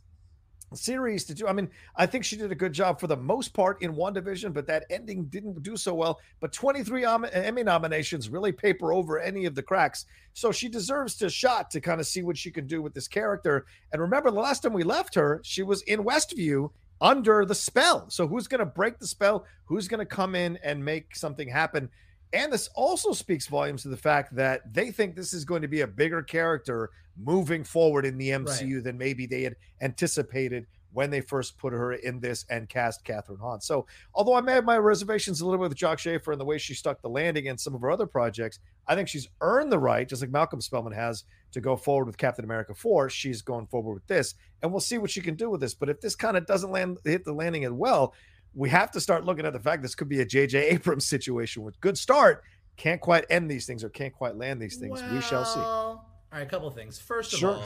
series to do. I mean, I think she did a good job for the most part in WandaVision, but that ending didn't do so well. But 23 uh, Emmy nominations really paper over any of the cracks. So she deserves to shot to kind of see what she can do with this character. And remember, the last time we left her, she was in Westview under the spell. So who's going to break the spell? Who's going to come in and make something happen? And this also speaks volumes to the fact that they think this is going to be a bigger character moving forward in the MCU right. than maybe they had anticipated when they first put her in this and cast Kathryn Hahn. So, although I may have my reservations a little bit with Jac Schaeffer and the way she stuck the landing and some of her other projects, I think she's earned the right, just like Malcolm Spellman has, to go forward with Captain America 4. She's going forward with this, and we'll see what she can do with this. But if this kind of doesn't land hit the landing as well, we have to start looking at the fact this could be a J.J. Abrams situation with good start, can't quite end these things or can't quite land these things. Well, we shall see. All right, a couple of things. First of sure. all,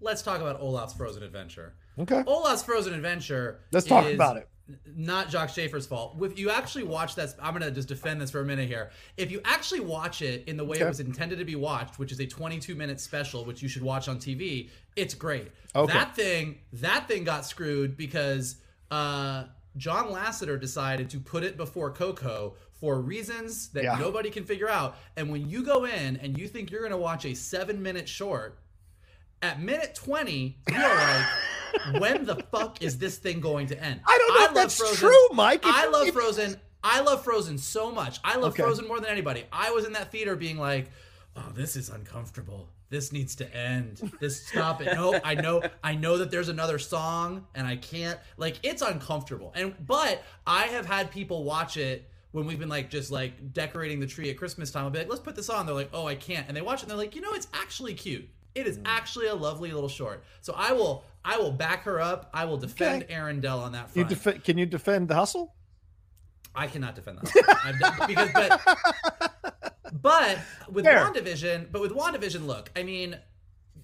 let's talk about Olaf's Frozen Adventure. Okay. Olaf's Frozen Adventure. Let's talk about it. Not Jac Schaeffer's fault. If you actually watch that, I'm gonna just defend this for a minute here. If you actually watch it in the way okay. it was intended to be watched, which is a 22 minute special, which you should watch on TV, it's great. Okay. That thing, that thing got screwed because uh, John Lasseter decided to put it before Coco for reasons that yeah. nobody can figure out. And when you go in and you think you're going to watch a seven minute short, at minute 20, you're like, (laughs) when the fuck is this thing going to end? I don't know I if that's Frozen. true, Mike. I love Frozen. I love Frozen so much. I love okay. Frozen more than anybody. I was in that theater being like, oh, this is uncomfortable this needs to end. This stop it. No, I know I know that there's another song and I can't like it's uncomfortable. And but I have had people watch it when we've been like just like decorating the tree at Christmas time. I'll be like, let's put this on. They're like, oh, I can't. And they watch it and they're like, you know, it's actually cute. It is mm. actually a lovely little short. So I will I will back her up. I will defend okay. Arendelle on that front. You def- can you defend the hustle? I cannot defend that. Because but (laughs) but with Fair. WandaVision, but with WandaVision, look, I mean,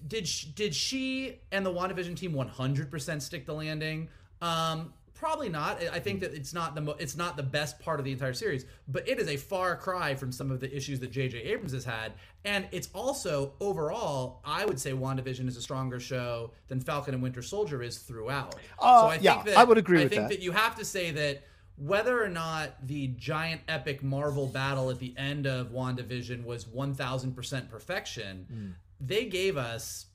did sh- did she and the WandaVision team 100% stick the landing? Um probably not. I- I think that it's not the mo- it's not the best part of the entire series, but it is a far cry from some of the issues that JJ Abrams has had, and it's also overall, I would say WandaVision is a stronger show than Falcon and Winter Soldier is throughout. Uh, yeah, I would agree I think that. that you have to say that whether or not the giant epic Marvel battle at the end of WandaVision was 1000% perfection, Mm. they gave us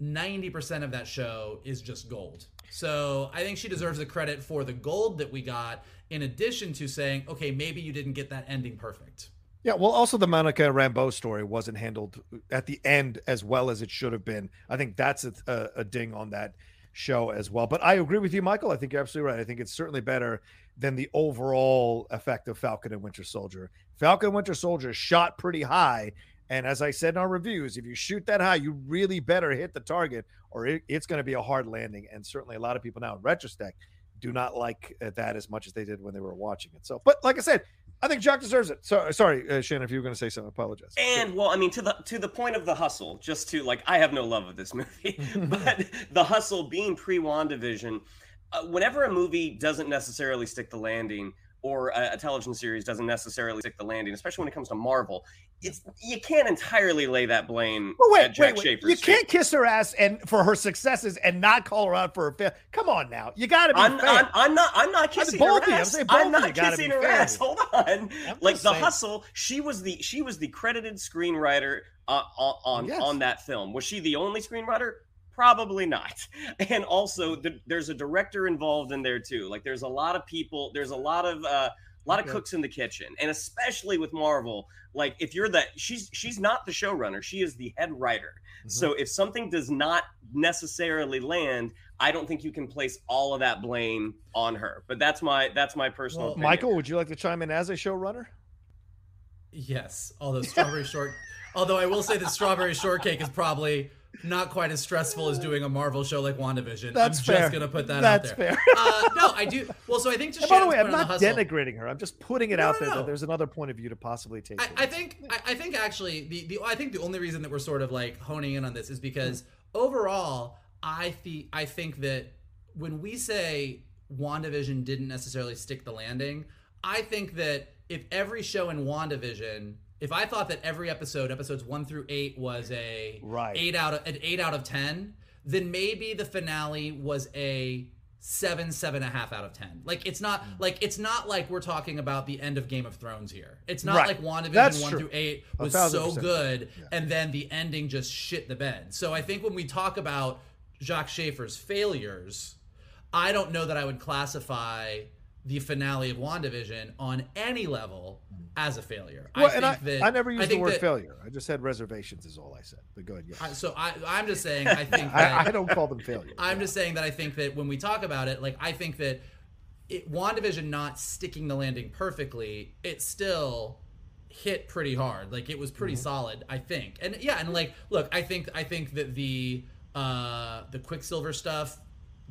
90% of that show is just gold. So I think she deserves the credit for the gold that we got, in addition to saying, okay, maybe you didn't get that ending perfect. Yeah, well, also the Monica Rambeau story wasn't handled at the end as well as it should have been. I think that's a, a, a ding on that show as well. But I agree with you, Michael. I think you're absolutely right. I think it's certainly better than the overall effect of Falcon and Winter Soldier. Falcon and Winter Soldier shot pretty high. And as I said in our reviews, if you shoot that high, you really better hit the target or it, it's going to be a hard landing. And certainly a lot of people now in retrospect do not like uh, that as much as they did when they were watching it. So, but like I said, I think Jac deserves it. So, sorry, uh, Shannon, if you were going to say something, I apologize. And well, I mean, to the to the point of the hustle, just to like, I have no love of this (laughs) movie, (laughs) but the hustle being pre Wandavision, uh, whenever a movie doesn't necessarily stick the landing, or a television series doesn't necessarily stick the landing, especially when it comes to Marvel, it's you can't entirely lay that blame Well, wait, at Jac wait, wait. Schaeffer's You can't kiss her ass and for her successes and not call her out for her fail. Come on now, you got to be I'm. I'm, I'm not. I'm not I'm kissing both her of you. I'm ass. I'm not kissing her fair ass. (laughs) Hold on. I'm Like the saying. hustle. She was the she was the credited screenwriter uh, on on, Yes. on that film. Was she the only screenwriter? Probably not. (laughs) And also, the, there's a director involved in there too. Like there's a lot of people. There's a lot of. Uh, a lot of Okay. cooks in the kitchen, and especially with Marvel, like if you're that, she's she's not the showrunner; she is the head writer. Mm-hmm. So if something does not necessarily land, I don't think you can place all of that blame on her. But that's my that's my personal Well. Michael, would you like to chime in as a showrunner? Yes, although strawberry short, although I will say that strawberry shortcake is probably not quite as stressful as doing a Marvel show like WandaVision. That's I'm fair. just gonna put that That's out there. fair. uh, no, I do. Well, so I think by the way, I'm not denigrating her. I'm just putting it No, out no, there no. that there's another point of view to possibly take. I, I think I, I think actually the, the I think the only reason that we're sort of like honing in on this is because overall I think I think that when we say WandaVision didn't necessarily stick the landing, I think that if every show in WandaVision, if I thought that every episode, episodes one through eight, was a Right. eight out of an eight out of ten, then maybe the finale was a seven, seven and a half out of ten. Like it's not mm. like it's not like we're talking about the end of Game of Thrones here. It's not Right. like WandaVision That's one true. through eight was so good, and then the ending just shit the bed. So I think when we talk about Jac Schaeffer's failures, I don't know that I would classify the finale of WandaVision on any level as a failure. Well, I think I, that I never used the word that- failure. I just said reservations is all I said. But go ahead. Yes. I- So I, I'm just saying. I think (laughs) that I, I don't call them failures. I'm just saying that I think that when we talk about it, like I think that it, WandaVision not sticking the landing perfectly, it still hit pretty hard. Like it was pretty solid, I think. And yeah, and like look, I think I think that the uh the Quicksilver stuff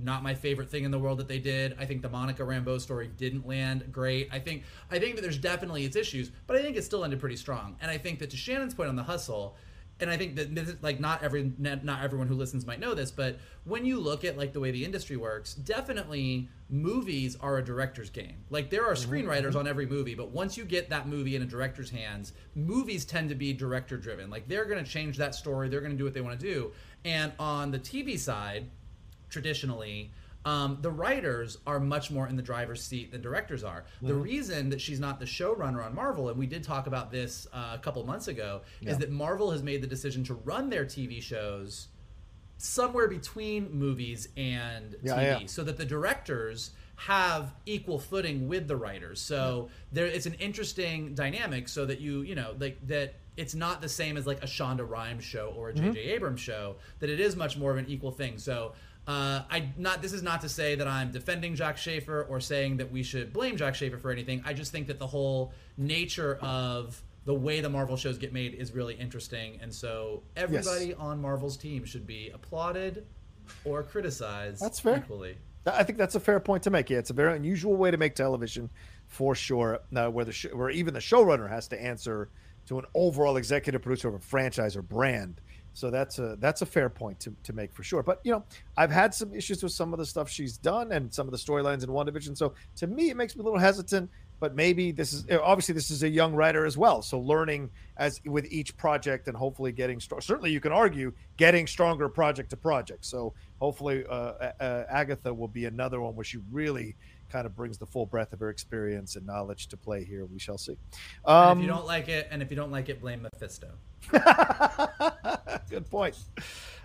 not my favorite thing in the world that they did. I think the Monica Rambeau story didn't land great. I think I think that there's definitely its issues, but I think it still ended pretty strong. And I think that to Shannon's point on the hustle, and I think that like not every not everyone who listens might know this, but when you look at like the way the industry works, definitely movies are a director's game. Like there are mm-hmm. screenwriters mm-hmm. on every movie, but once you get that movie in a director's hands, movies tend to be director driven. Like they're going to change that story, they're going to do what they want to do. And on the TV side, traditionally um, the writers are much more in the driver's seat than directors are. The reason that she's not the showrunner on Marvel, and we did talk about this uh, a couple months ago, is that Marvel has made the decision to run their TV shows somewhere between movies and Yeah, TV, yeah. so that the directors have equal footing with the writers. So there, it's an interesting dynamic. So that you, you know, like that. It's not the same as like a Shonda Rhimes show or a J.J. Abrams show. That it is much more of an equal thing. So. Uh, I not this is not to say that I'm defending Jac Schaeffer or saying that we should blame Jac Schaeffer for anything. I just think that the whole nature of the way the Marvel shows get made is really interesting, and so everybody on Marvel's team should be applauded or criticized That's fair. equally. I think that's a fair point to make. Yeah, it's a very unusual way to make television, for sure. Uh, where the sh- where even the showrunner has to answer to an overall executive producer of a franchise or brand. So that's a that's a fair point to, to make for sure. But you know, I've had some issues with some of the stuff she's done and some of the storylines in WandaVision. So to me, it makes me a little hesitant. But maybe this is obviously this is a young writer as well. So learning as with each project and hopefully getting strong. Certainly, you can argue getting stronger project to project. So hopefully, uh, uh, Agatha will be another one where she really kind of brings the full breadth of her experience and knowledge to play here. We shall see. Um, if you um, don't like it, and if you don't like it, blame Mephisto. (laughs) Good point.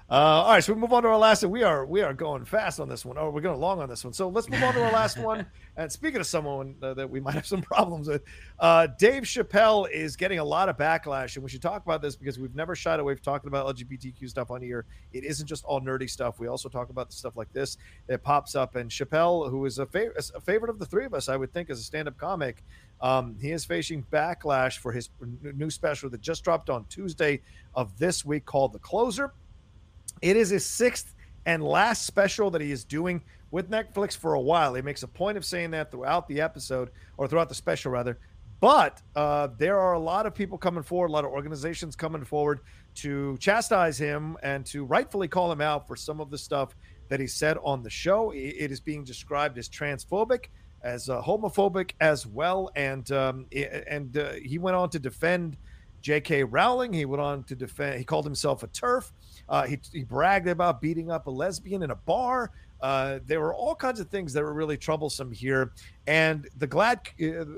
Uh, all right, so we move on to our last. We are we are going fast on this one. Oh, we're going long on this one. So let's move on to our last one. (laughs) And speaking of someone uh, that we might have some (laughs) problems with, uh, Dave Chappelle is getting a lot of backlash, and we should talk about this because we've never shied away from talking about LGBTQ stuff on here. It isn't just all nerdy stuff. We also talk about the stuff like this that pops up. And Chappelle, who is a, fav- a favorite of the three of us, I would think, as a stand-up comic, um, he is facing backlash for his new special that just dropped on Tuesday of this week called The Closer. It is his sixth and last special that he is doing with Netflix for a while. He makes a point of saying that throughout the episode or throughout the special, rather. But uh, there are a lot of people coming forward, a lot of organizations coming forward to chastise him and to rightfully call him out for some of the stuff that he said on the show. It is being described as transphobic, as uh, homophobic as well, and um, and uh, he went on to defend J.K. Rowling. He went on to defend. He called himself a TERF. Uh, he, he bragged about beating up a lesbian in a bar. Uh, there were all kinds of things that were really troublesome here, and the GLAAD,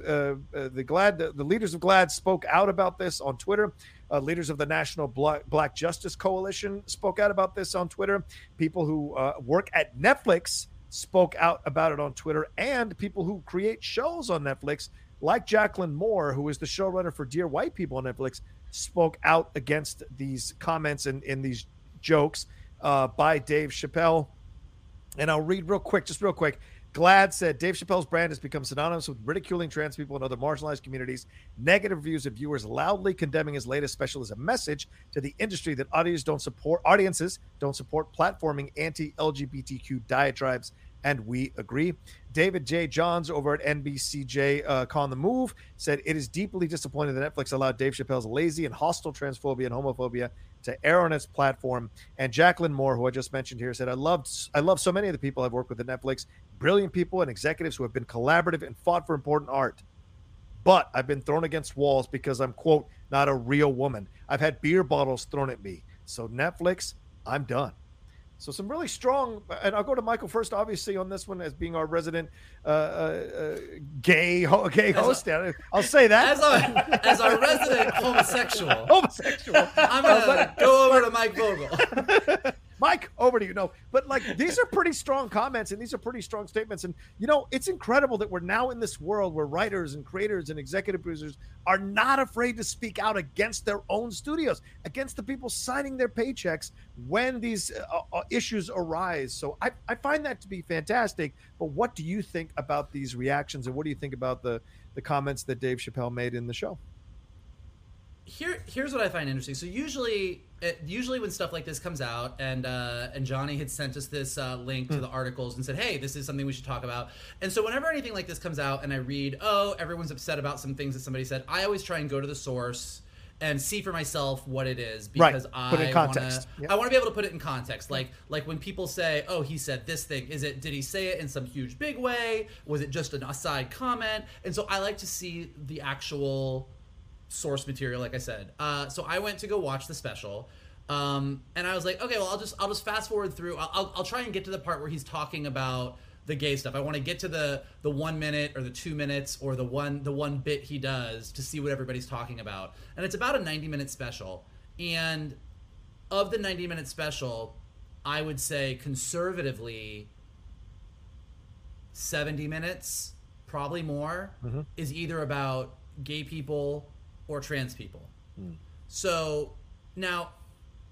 uh, uh, the GLAAD, the, the, leaders of GLAAD spoke out about this on Twitter. Uh, leaders of the National Black, Black, Justice Coalition spoke out about this on Twitter. People who uh, work at Netflix spoke out about it on Twitter, and people who create shows on Netflix, like Jaclyn Moore, who is the showrunner for Dear White People on Netflix, spoke out against these comments and in these jokes uh, by Dave Chappelle. And I'll read real quick, just real quick. GLAAD said Dave Chappelle's brand has become synonymous with ridiculing trans people and other marginalized communities. Negative reviews of viewers loudly condemning his latest special as a message to the industry that audiences don't support audiences don't support platforming anti-LGBTQ diatribes and we agree. David J. Johns over at NBCJ uh, Con the Move said it is deeply disappointing that Netflix allowed Dave Chappelle's lazy and hostile transphobia and homophobia to air on its platform. And Jaclyn Moore, who I just mentioned here, said, "I loved, I love so many of the people I've worked with at Netflix, brilliant people and executives who have been collaborative and fought for important art. But I've been thrown against walls because I'm quote not a real woman. I've had beer bottles thrown at me. So Netflix, I'm done." So some really strong, and I'll go to Michael first, obviously on this one as being our resident uh, uh, uh gay ho- gay host. A, I'll say that as a as our resident (laughs) homosexual. Homosexual. I'm gonna go over to Mike Vogel. (laughs) Mike, over to you. No, but like these are pretty strong comments and these are pretty strong statements. And you know, it's incredible that we're now in this world where writers and creators and executive producers are not afraid to speak out against their own studios, against the people signing their paychecks when these uh, uh, issues arise. So I, I find that to be fantastic. But what do you think about these reactions and what do you think about the the comments that Dave Chappelle made in the show? Here, here's what I find interesting. So usually it, usually when stuff like this comes out and uh, and Johnny had sent us this uh, link to mm. the articles and said hey this is something we should talk about and so whenever anything like this comes out and I read oh everyone's upset about some things that somebody said I always try and go to the source and see for myself what it is because right. put I want to yep. I want to be able to put it in context like like when people say oh he said this thing is it did he say it in some huge big way was it just an aside comment and so I like to see the actual source material, like I said. Uh, so I went to go watch the special, um, and I was like, okay, well, I'll just I'll just fast forward through. I'll, I'll, I'll try and get to the part where he's talking about the gay stuff. I want to get to the the one minute or the two minutes or the one the one bit he does to see what everybody's talking about. And it's about a ninety minute special. And of the ninety minute special, I would say conservatively, seventy minutes, probably more, mm-hmm. is either about gay people or trans people. Mm. So now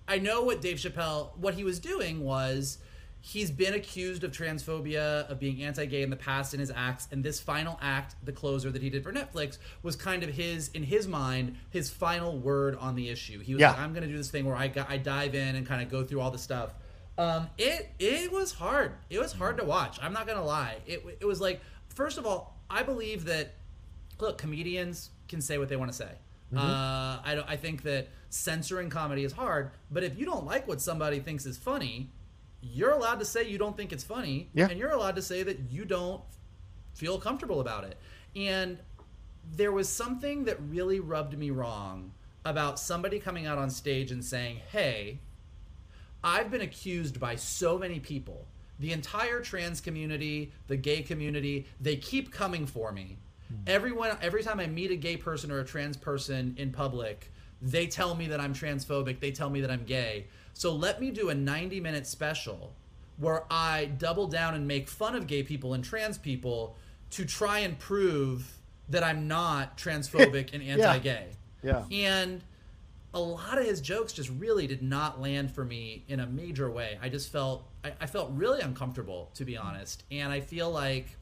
I know what Dave Chappelle, what he was doing was he's been accused of transphobia, of being anti gay in the past in his acts. And this final act, the closer that he did for Netflix, was kind of his, in his mind, his final word on the issue. He was yeah. like, I'm going to do this thing where I, I dive in and kind of go through all the stuff. Um, it it was hard. It was hard to watch. I'm not gonna lie. It it was like first of all, I believe that look, comedians can say what they want to say. Mm-hmm. Uh, I don't. I think that censoring comedy is hard. But if you don't like what somebody thinks is funny, you're allowed to say you don't think it's funny, Yeah. and you're allowed to say that you don't feel comfortable about it. And there was something that really rubbed me wrong about somebody coming out on stage and saying, "Hey, I've been accused by so many people. The entire trans community, the gay community, they keep coming for me. Mm-hmm. Everyone every time I meet a gay person or a trans person in public, they tell me that I'm transphobic, they tell me that I'm gay. So let me do a 90-minute special where I double down and make fun of gay people and trans people to try and prove that I'm not transphobic (laughs) and anti-gay. Yeah. yeah. And a lot of his jokes just really did not land for me in a major way. I just felt I, I felt really uncomfortable to be honest, and I feel like.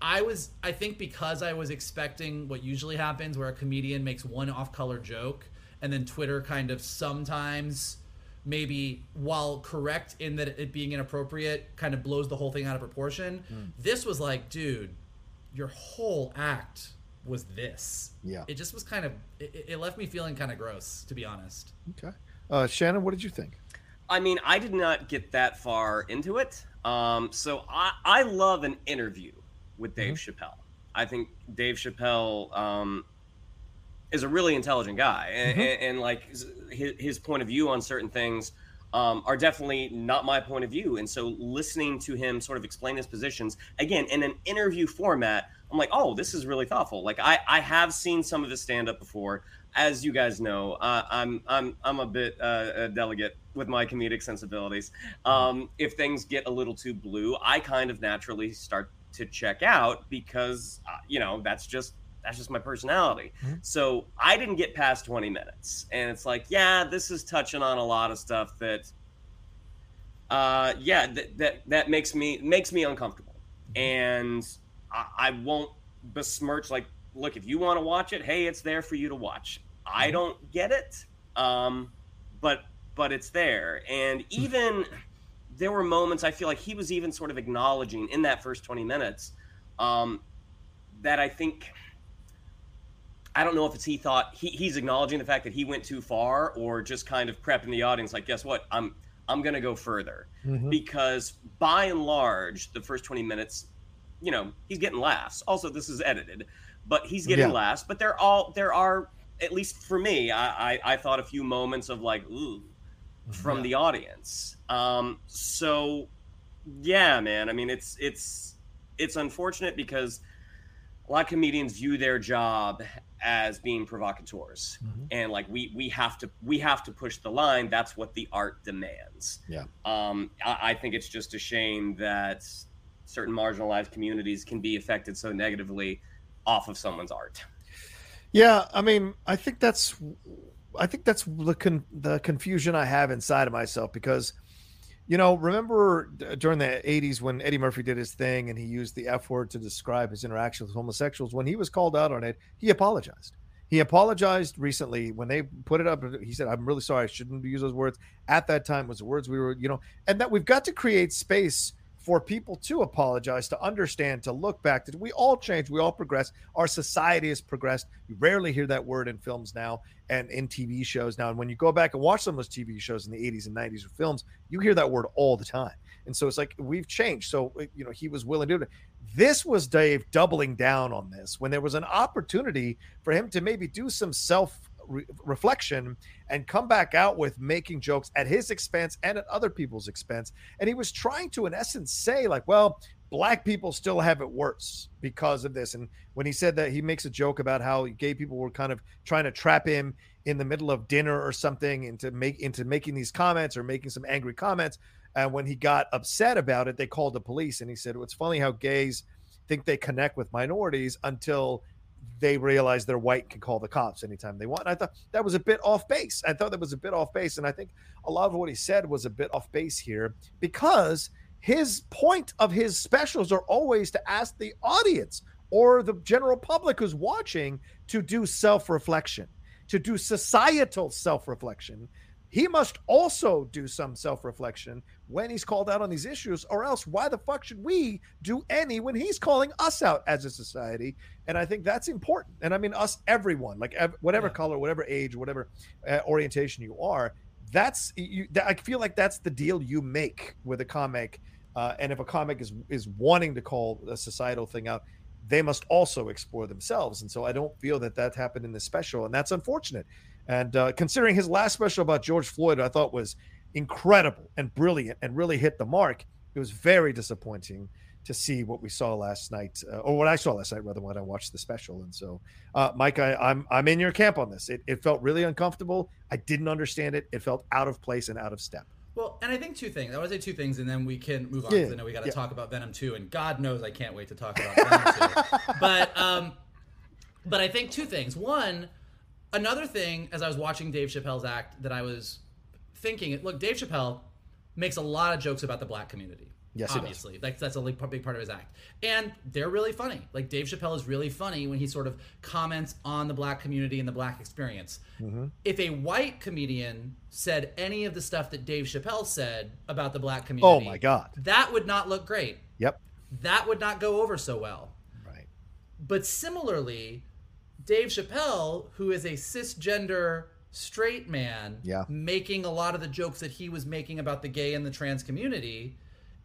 I was I think because I was expecting what usually happens, where a comedian makes one off-color joke, and then Twitter kind of sometimes maybe while correct in that it being inappropriate kind of blows the whole thing out of proportion this was like dude your whole act was this Yeah. it just was kind of it, it left me feeling kind of gross to be honest Okay. Uh, Shannon, what did you think? I mean, I did not get that far into it. Um, so I, I love an interview with Dave Chappelle. I think Dave Chappelle um, is a really intelligent guy, and, and, and like his, his point of view on certain things um, are definitely not my point of view. And so listening to him sort of explain his positions again in an interview format, I'm like, oh, this is really thoughtful. Like I, I have seen some of his stand up before. As you guys know, uh, I'm I'm I'm a bit uh, a delegate with my comedic sensibilities. Um, if things get a little too blue, I kind of naturally start to check out because uh, you know that's just that's just my personality. So I didn't get past 20 minutes, and it's like, yeah, this is touching on a lot of stuff that, uh, yeah, that that that makes me makes me uncomfortable, and I, I won't besmirch. Like, look, if you want to watch it, hey, it's there for you to watch. I don't get it, um, but but it's there, and even there were moments I feel like he was even sort of acknowledging in that first 20 minutes um, that I think I don't know if it's he thought he, he's acknowledging the fact that he went too far or just kind of prepping the audience like guess what? I'm I'm gonna go further. Because by and large the first 20 minutes you know he's getting laughs. Also this is edited but he's getting Yeah. laughs. But there all there are at least for me I, I I thought a few moments of like ooh from the audience. Um so yeah man I mean it's it's it's unfortunate because a lot of comedians view their job as being provocateurs. And like we we have to we have to push the line. That's what the art demands. Yeah. um i, I think it's just a shame that certain marginalized communities can be affected so negatively off of someone's art. Yeah, I mean, I think that's, I think that's the con- the confusion I have inside of myself because, you know, remember during the '80s when Eddie Murphy did his thing and he used the F word to describe his interaction with homosexuals. When he was called out on it, he apologized. He apologized recently when they put it up. He said, "I'm really sorry. I shouldn't use those words." At that time, was the words we were, you know, and that we've got to create space for people to apologize, to understand, to look back. That we all change, we all progress. Our society has progressed. You rarely hear that word in films now and in TV shows now. And when you go back and watch some of those TV shows in the 80s and 90s or films, you hear that word all the time. And so it's like we've changed. So uh, you know, he was willing to do it. This was Dave doubling down on this when there was an opportunity for him to maybe do some self re- reflection and come back out with making jokes at his expense and at other people's expense. And he was trying to, in essence, say, like, well, black people still have it worse because of this. And when he said that, he makes a joke about how gay people were kind of trying to trap him in the middle of dinner or something into make into making these comments or making some angry comments. And when he got upset about it, they called the police. And he said, well, it's funny how gays think they connect with minorities until they realize they're white can call the cops anytime they want. And I thought that was a bit off base. I thought that was a bit off base. And I think a lot of what he said was a bit off base here because his point of his specials are always to ask the audience or the general public who's watching to do self reflection, to do societal self reflection. he must also do some self-reflection when he's called out on these issues or else why the fuck should we do any when he's calling us out as a society? And i think that's important. And i mean us everyone like ev- whatever Yeah. color whatever age whatever uh, orientation you are that's you that, i feel like that's the deal you make with a comic uh, and if a comic is is wanting to call a societal thing out they must also explore themselves. And so i don't feel that that happened in this special and that's unfortunate. And uh, considering his last special about George Floyd, I thought was incredible and brilliant and really hit the mark. It was very disappointing to see what we saw last night, uh, or what I saw last night, rather when I watched the special. And so, uh, Mike, I, I'm I'm in your camp on this. It, it felt really uncomfortable. I didn't understand it. It felt out of place and out of step. Well, and I think two things. I would say two things, and then we can move on Yeah, because I know we got to yeah. talk about Venom 2, and God knows I can't wait to talk about Venom 2. (laughs) But um, but I think two things. One, another thing as I was watching Dave Chappelle's act that I was thinking, it look, Dave Chappelle makes a lot of jokes about the black community. Yes, obviously, like that's a big part of his act, and they're really funny. Like Dave Chappelle is really funny when he sort of comments on the black community and the black experience. Mm-hmm. If a white comedian said any of the stuff that Dave Chappelle said about the black community, Oh my God. that would not look great. Yep. That would not go over so well. Right. But similarly, Dave Chappelle, who is a cisgender straight man, Yeah. making a lot of the jokes that he was making about the gay and the trans community,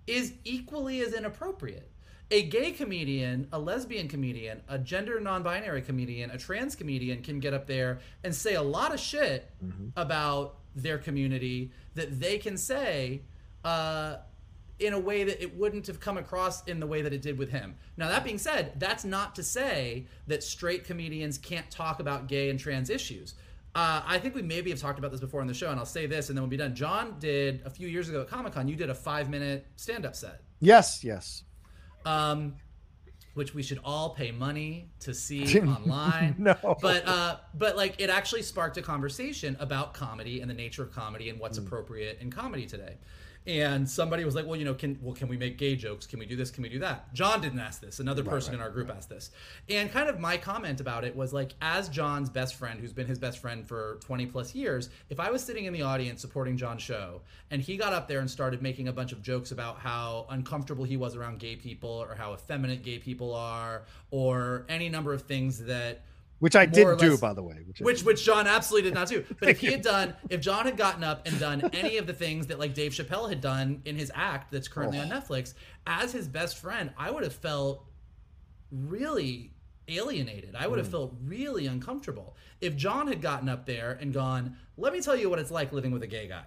is equally as inappropriate. A gay comedian, a lesbian comedian, a gender non binary comedian, a trans comedian can get up there and say a lot of shit about their community that they can say uh, in a way that it wouldn't have come across in the way that it did with him. Now, that being said, that's not to say that straight comedians can't talk about gay and trans issues. Uh, I think we maybe have talked about this before on the show, and I'll say this and then we'll be done. John did a few years ago at Comic Con, you did a five minute stand up set, Yes. Yes. um, which we should all pay money to see (laughs) online. No. But uh, but like it actually sparked a conversation about comedy and the nature of comedy and what's appropriate in comedy today. And somebody was like, "Well, you know, can well can we make gay jokes? Can we do this? Can we do that?" John didn't ask this. Another person in our group asked this. And kind of my comment about it was like, as John's best friend, who's been his best friend for 20 plus years, if I was sitting in the audience supporting John's show and he got up there and started making a bunch of jokes about how uncomfortable he was around gay people or how effeminate gay people are or any number of things that Which I didn't do, less- by the way. Which, which which John absolutely did not do. But if he had done, if John had gotten up and done (laughs) any of the things that like Dave Chappelle had done in his act that's currently on oh. Netflix, as his best friend, I would have felt really alienated. I would have mm. felt really uncomfortable. If John had gotten up there and gone, "Let me tell you what it's like living with a gay guy."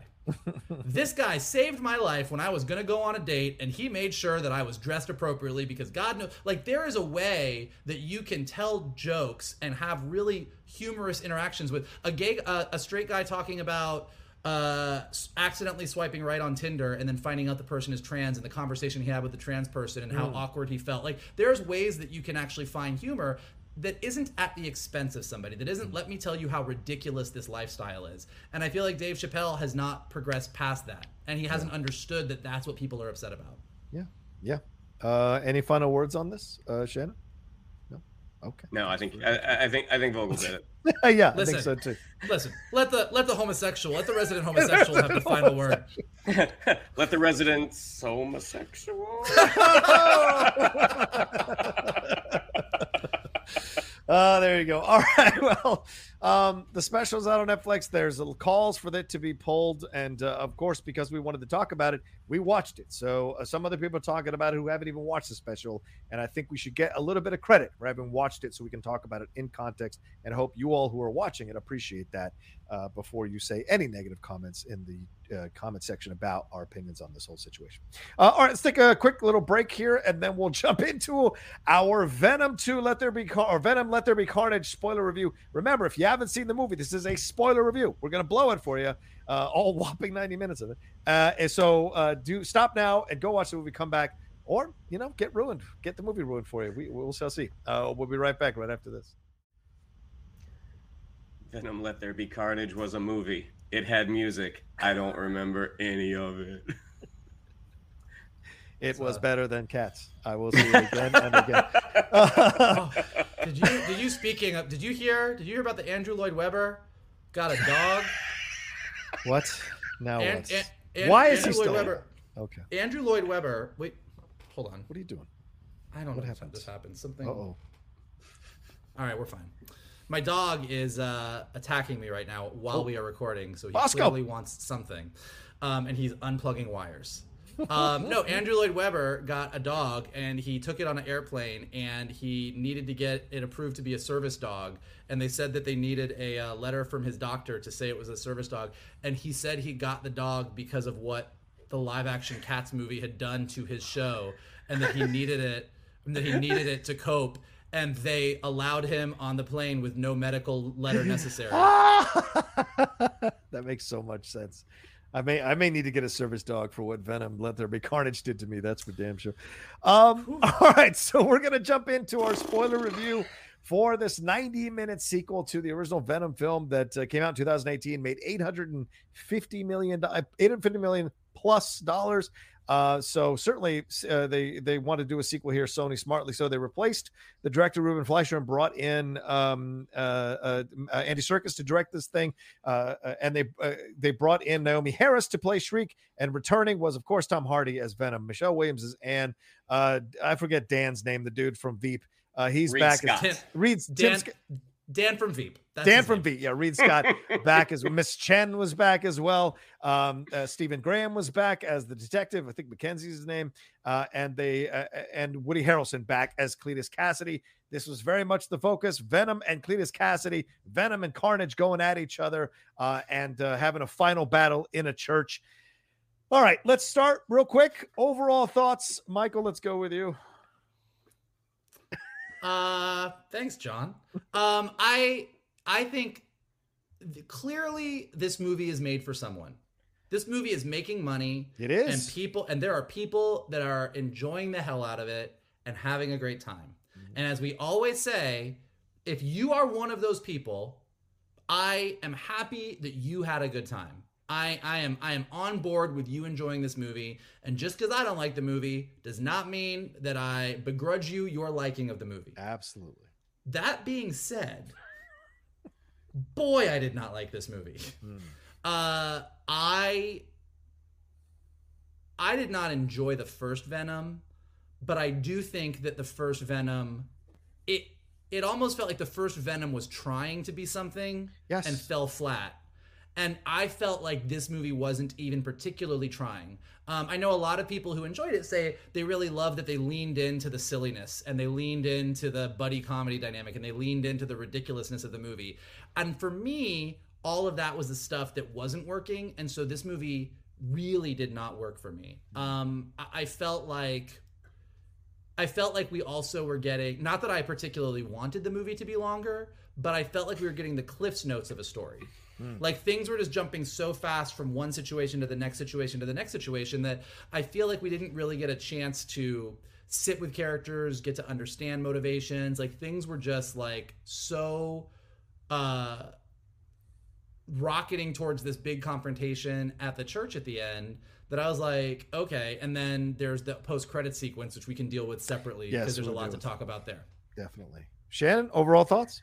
This guy saved my life when I was going to go on a date, and he made sure that I was dressed appropriately because God knows, like, there is a way that you can tell jokes and have really humorous interactions with a gay, uh, a straight guy talking about uh, accidentally swiping right on Tinder and then finding out the person is trans and the conversation he had with the trans person and how awkward he felt. Like, there's ways that you can actually find humor that isn't at the expense of somebody that isn't let me tell you how ridiculous this lifestyle is and i feel like dave chappelle has not progressed past that and he hasn't understood that that's what people are upset about yeah. Yeah. Uh, any final words on this, uh, Shannon? No. Okay. No, I think I, I- I think I think Vogel did it. (laughs) yeah, I Listen. think so too. listen let the let the homosexual let the resident (laughs) homosexual have the final word (laughs) Let the residents homosexual. (laughs) Uh, there you go. All right. (laughs) Well, um, the special's out on Netflix. There's calls for it to be pulled, and uh, of course, because we wanted to talk about it, we watched it. So uh, some other people are talking about it who haven't even watched the special, and I think we should get a little bit of credit for having watched it, so we can talk about it in context. And hope you all who are watching it appreciate that uh, before you say any negative comments in the uh, comment section about our opinions on this whole situation. Uh, all right, let's take a quick little break here, and then we'll (laughs) jump into our Venom 2 Let There Be Car- or Venom Let There Be Carnage spoiler review. Remember, if you haven't seen the movie, this is a spoiler review. We're gonna blow it for you, uh, all (laughs) whopping 90 minutes of it. Uh, and so uh, do stop now and go watch the movie, come back, or you know, get ruined, get the movie ruined for you. We we'll shall see. Uh, we'll be right back right after this. Venom Let There Be Carnage was a movie. It had music. I don't remember any of it. (laughs) It was better than Cats. I will see it again and again. (laughs) oh, (laughs) did you did you speaking of did you hear did you hear about the andrew lloyd webber got a dog What? Now An- what? An- An- Why is he Andrew Lloyd still? Webber. Okay. Andrew Lloyd Webber. Wait, hold on. What are you doing? I don't What know What happened? this happened. Something. Oh. All right, we're fine. My dog is uh, attacking me right now while we are recording, so he Bosco. clearly wants something, um, and he's unplugging wires. Um, no, Andrew Lloyd Webber got a dog, and he took it on an airplane, and he needed to get it approved to be a service dog, and they said that they needed a uh, letter from his doctor to say it was a service dog, and he said he got the dog because of what the live-action Cats movie had done to his show, and that he (laughs) needed it, and that he needed it to cope and they allowed him on the plane with no medical letter necessary. (laughs) that makes so much sense. I may I may need to get a service dog for what Venom Let There Be Carnage did to me. That's for damn sure. Um, (laughs) all right, so we're gonna jump into our spoiler review for this 90 minute sequel to the original Venom film that uh, came out in 2018, made 850 million, 850 million plus dollars. Uh, so certainly uh, they they want to do a sequel here. Sony smartly so they replaced the director Ruben Fleischer and brought in um, uh, uh, uh, Andy Serkis to direct this thing, uh, and they uh, they brought in Naomie Harris to play Shriek, and returning was of course Tom Hardy as Venom. Michelle Williams is Anne. Uh, I forget Dan's name, the dude from Veep. Uh, he's Reid back Scott. as Reed Dan, Tim Dan from Veep. That's Dan from. Veep. Yeah, Reid (laughs) Scott back as Miss Chen was back as well. Um, uh, Stephen Graham was back as the detective. I think Mackenzie's his name. Uh, and they uh, and Woody Harrelson back as Cletus Kasady. This was very much the focus. Venom and Cletus Kasady, Venom and Carnage going at each other uh, and uh, having a final battle in a church. All right, let's start real quick. Overall thoughts, Michael. Let's go with you. Uh, thanks, John. Um, I I think th- clearly this movie is made for someone. This movie is making money. It is. and people and there are people that are enjoying the hell out of it and having a great time. And as we always say, if you are one of those people, I am happy that you had a good time. I, I am I am on board with you enjoying this movie, and just because I don't like the movie does not mean that I begrudge you your liking of the movie. Absolutely. That being said, boy, I did not like this movie. Uh, I I did not enjoy the first Venom, but I do think that the first Venom, it it almost felt like the first Venom was trying to be something Yes. and fell flat. And I felt like this movie wasn't even particularly trying. Um, I know a lot of people who enjoyed it say they really love that they leaned into the silliness and they leaned into the buddy comedy dynamic and they leaned into the ridiculousness of the movie. And for me, all of that was the stuff that wasn't working. And so this movie really did not work for me. Um, I, I felt like. I felt like we also were getting not that I particularly wanted the movie to be longer, but I felt like we were getting the cliffs notes of a story. Like things were just jumping so fast from one situation to the next situation to the next situation that I feel like we didn't really get a chance to sit with characters, get to understand motivations. Like things were just like so uh rocketing towards this big confrontation at the church at the end that I was like, okay. And then there's the post credit sequence, which we can deal with separately Yes, because there's a we'll lot to talk about there. Definitely. Shannon, overall thoughts?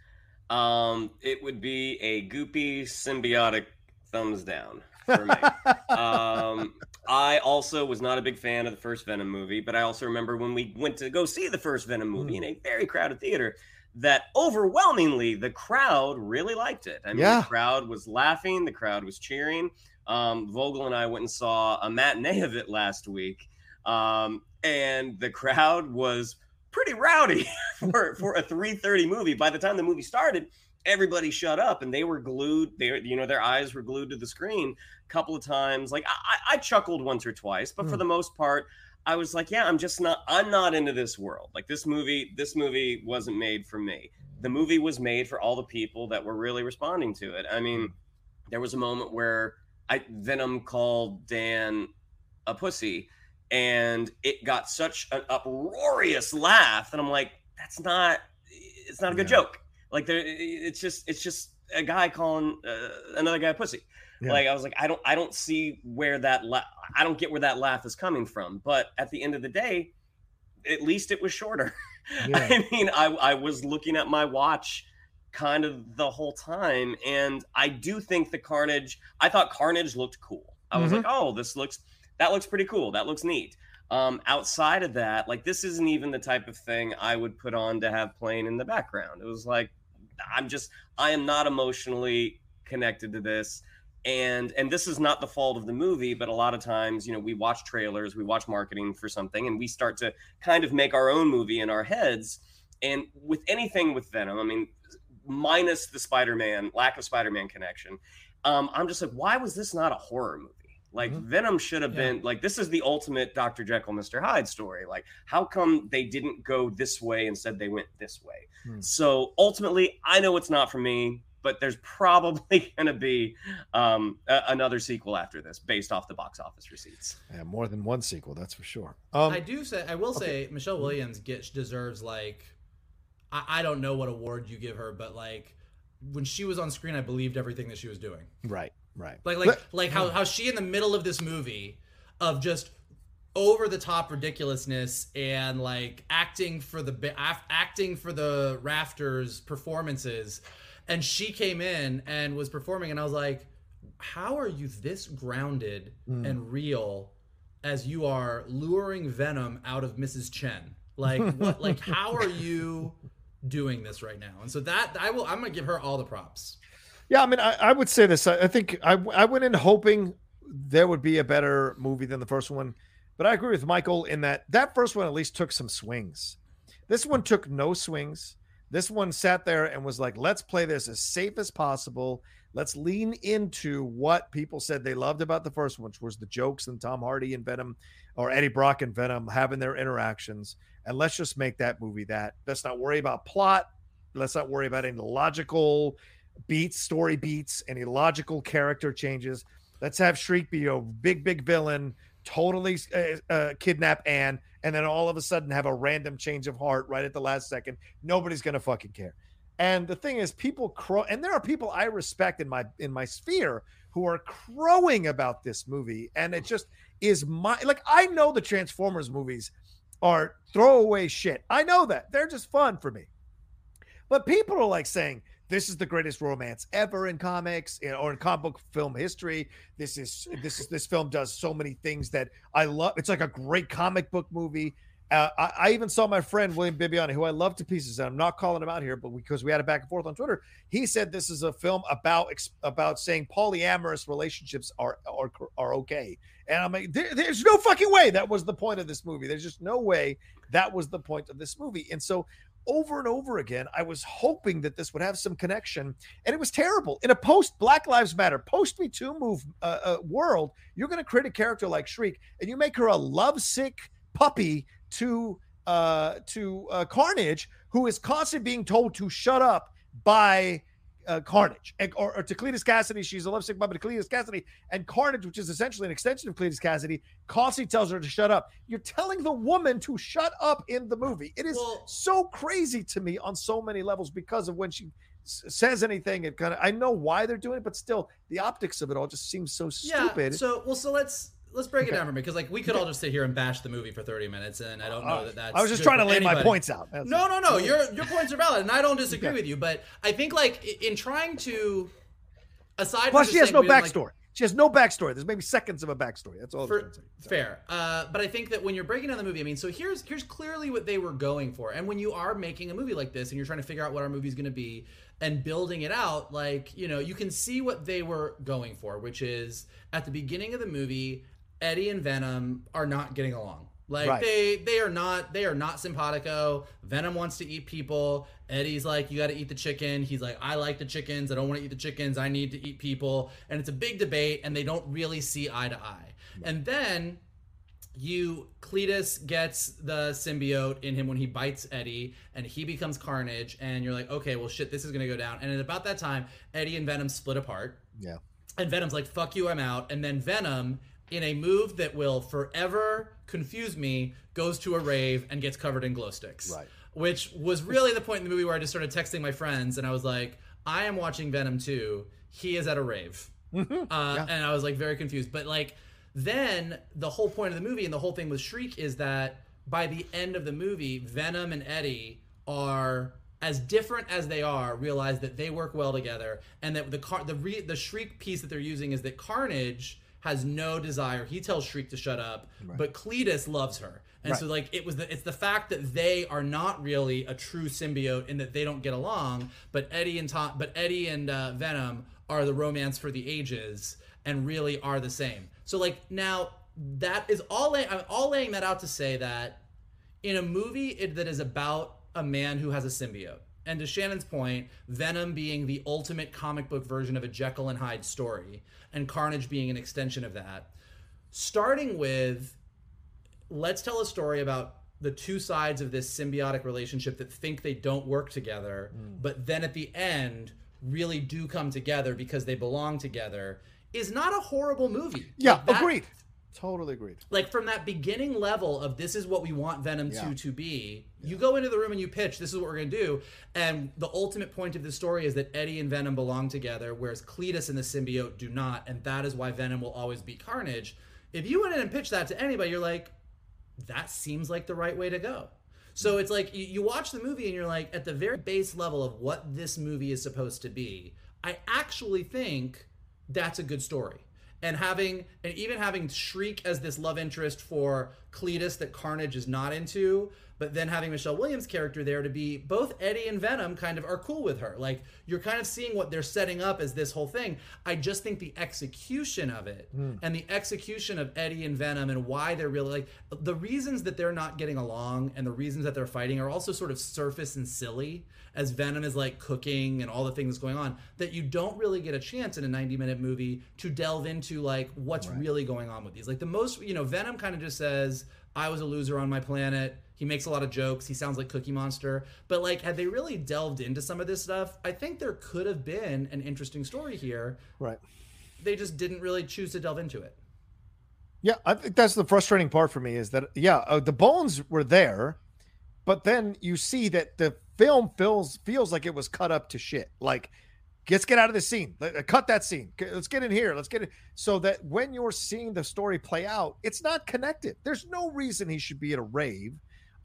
Um, it would be a goopy symbiotic thumbs down for me. (laughs) um, I also was not a big fan of the first Venom movie, but I also remember when we went to go see the first Venom movie in a very crowded theater, that overwhelmingly the crowd really liked it. I mean, Yeah. the crowd was laughing, the crowd was cheering. Um, Vogel and I went and saw a matinee of it last week, um, and the crowd was pretty rowdy (laughs) for for a 3:30 movie. By the time the movie started, everybody shut up and they were glued. They, you know, their eyes were glued to the screen a couple of times. Like I, I chuckled once or twice, but for Hmm. the most part, I was like, yeah, I'm just not. I'm not into this world. Like this movie, this movie wasn't made for me. The movie was made for all the people that were really responding to it. I mean, there was a moment where I Venom called Dan a pussy, and it got such an uproarious laugh that I'm like, that's not. It's not a good Yeah. joke. Like there, it's just it's just a guy calling uh, another guy a pussy. Yeah. Like I was like, I don't I don't see where that la- I don't get where that laugh is coming from. But at the end of the day, at least it was shorter. (laughs) Yeah. I mean, I I was looking at my watch kind of the whole time. And I do think the Carnage, I thought Carnage looked cool. I was Mhm. like, oh, this looks, that looks pretty cool. That looks neat. Um, outside of that, like this isn't even the type of thing I would put on to have playing in the background. It was like, I'm just, I am not emotionally connected to this. And and this is not the fault of the movie, but a lot of times, you know, we watch trailers, we watch marketing for something, and we start to kind of make our own movie in our heads. And with anything with Venom, I mean, minus the Spider-Man lack of Spider-Man connection, um, I'm just like, why was this not a horror movie? Like Mhm. Venom should have Yeah. been like this is the ultimate Dr. Jekyll, Mr. Hyde story. Like, how come they didn't go this way instead they went this way? Hmm. So ultimately, I know it's not for me, but there's probably (laughs) going to be um, a- another sequel after this based off the box office receipts. Yeah, more than one sequel, that's for sure. Um, I do say I will say Michelle Williams gets deserves like I, I don't know what award you give her, but like when she was on screen, I believed everything that she was doing. right, right. Like like Let- like how how she in the middle of this movie of just over the top ridiculousness and like acting for the af- acting for the rafters performances and she came in and was performing and I was like how are you this grounded Mm. and real as you are luring venom out of Mrs. Chen like (laughs) what like how are you doing this right now and so that I will I'm going to give her all the props Yeah, I mean, I, I would say this. I, I think I, I went in hoping there would be a better movie than the first one, but I agree with Michael in that that first one at least took some swings. This one took no swings. This one sat there and was like, let's play this as safe as possible. Let's lean into what people said they loved about the first one, which was the jokes and Tom Hardy and Venom or Eddie Brock and Venom having their interactions. And let's just make that movie that. Let's not worry about plot. Let's not worry about any logical beats, story beats, any logical character changes. Let's have Shriek be a big, big villain, totally uh, uh, kidnap Anne, and then all of a sudden have a random change of heart right at the last second. Nobody's gonna fucking care. And the thing is, people crow, and there are people I respect in my in my sphere who are crowing about this movie, and it just is my like I know the Transformers movies are throwaway shit. I know that they're just fun for me. But people are like saying this is the greatest romance ever in comics eh, or in comic book film history. This is this is this film does so many things that I love. It's like a great comic book movie. Uh, I, I even saw my friend William Bibbiani, who I love to pieces, and I'm not calling him out here, but because we had a back and forth on Twitter, he said this is a film about about saying polyamorous relationships are are are okay. And I'm like, there, there's no fucking way that was the point of this movie. There's just no way that was the point of this movie. And so over and over again, I was hoping that this would have some connection, and it was terrible. In a post Black Lives Matter, post Me Too move uh, uh, world, you're going to create a character like Shriek, and you make her a lovesick puppy to uh, to uh, Carnage, who is constantly being told to shut up by uh, Carnage, and, or, or to Cletus Kasady. She's a lovesick puppy to Cletus Kasady, and Carnage, which is essentially an extension of Cletus Kasady, constantly tells her to shut up. You're telling the woman to shut up in the movie. It is Well- so crazy to me on so many levels because of when she s- says anything. It kind of I know why they're doing it, but still the optics of it all just seems so stupid. So well, so let's let's break Okay. it down for me because like we could all just sit here and bash the movie for thirty minutes, and I don't know Uh, that that's. I was just trying to lay my points out. That's No, no, no. Your your points are valid, and I don't disagree Okay. with you. But I think like in trying to, aside Plus, she has no didn't like- backstory. She has no backstory. There's maybe seconds of a backstory. That's all. For, trying to say. fair, uh, but I think that when you're breaking down the movie, I mean, so here's here's clearly what they were going for, and when you are making a movie like this, and you're trying to figure out what our movie's going to be, and building it out, like you know, you can see what they were going for, which is at the beginning of the movie, Eddie and Venom are not getting along. Like Right. they they are not they are not simpatico. Venom wants to eat people. Eddie's like, you got to eat the chicken. He's like, I like the chickens. I don't want to eat the chickens. I need to eat people. And it's a big debate, and they don't really see eye to eye. And then you Cletus gets the symbiote in him when he bites Eddie, and he becomes Carnage. And you're like, okay, well, shit, this is gonna go down. And at about that time, Eddie and Venom split apart. Yeah. And Venom's like, fuck you, I'm out. And then Venom, in a move that will forever confuse me, goes to a rave and gets covered in glow sticks. Right. Which was really the point in the movie where I just started texting my friends and I was like, I am watching Venom 2. He is at a rave. (laughs) Uh, And I was like very confused. But like, then the whole point of the movie and the whole thing with Shriek is that by the end of the movie, Venom and Eddie are as different as they are, realize that they work well together, and that the car the re, the Shriek piece that they're using is that Carnage has no desire. He tells Shriek to shut up, but Cletus loves her. And so like it was the it's the fact that they are not really a true symbiote in that they don't get along, but Eddie and Tom but Eddie and uh, Venom are the romance for the ages and really are the same. So like now that is all lay, I'm all laying that out to say that in a movie it, that is about a man who has a symbiote. And to Shannon's point, Venom being the ultimate comic book version of a Jekyll and Hyde story, and Carnage being an extension of that. Starting with, let's tell a story about the two sides of this symbiotic relationship that think they don't work together, mm. but then at the end really do come together because they belong together, is not a horrible movie. Yeah, Like, that- agreed. Totally agreed. like from that beginning level of this is what we want Venom Yeah. 2 to be. You go into the room and you pitch, this is what we're going to do. And the ultimate point of the story is that Eddie and Venom belong together, whereas Cletus and the symbiote do not. And that is why Venom will always beat Carnage. If you went in and pitched that to anybody, you're like, that seems like the right way to go. So it's like you, you watch the movie and you're like, at the very base level of what this movie is supposed to be, I actually think that's a good story. And having and even having Shriek as this love interest for Cletus that Carnage is not into, but then having Michelle Williams' character there to be both Eddie and Venom kind of are cool with her. Like you're kind of seeing what they're setting up as this whole thing. I just think the execution of it hmm. and the execution of Eddie and Venom and why they're really like the reasons that they're not getting along and the reasons that they're fighting are also sort of surface and silly as Venom is like cooking and all the things going on that you don't really get a chance in a 90 minute movie to delve into like what's really going on with these. Like the most, you know, Venom kind of just says, I was a loser on my planet. He makes a lot of jokes. He sounds like Cookie Monster. But like, had they really delved into some of this stuff, I think there could have been an interesting story here. Right. They just didn't really choose to delve into it. Yeah, I think that's the frustrating part for me is that yeah, uh, the bones were there, but then you see that the film feels feels like it was cut up to shit. Like, let's get out of the scene. Let- uh, cut that scene. Let's get in here. Let's get it. So that when you're seeing the story play out, it's not connected. There's no reason he should be at a rave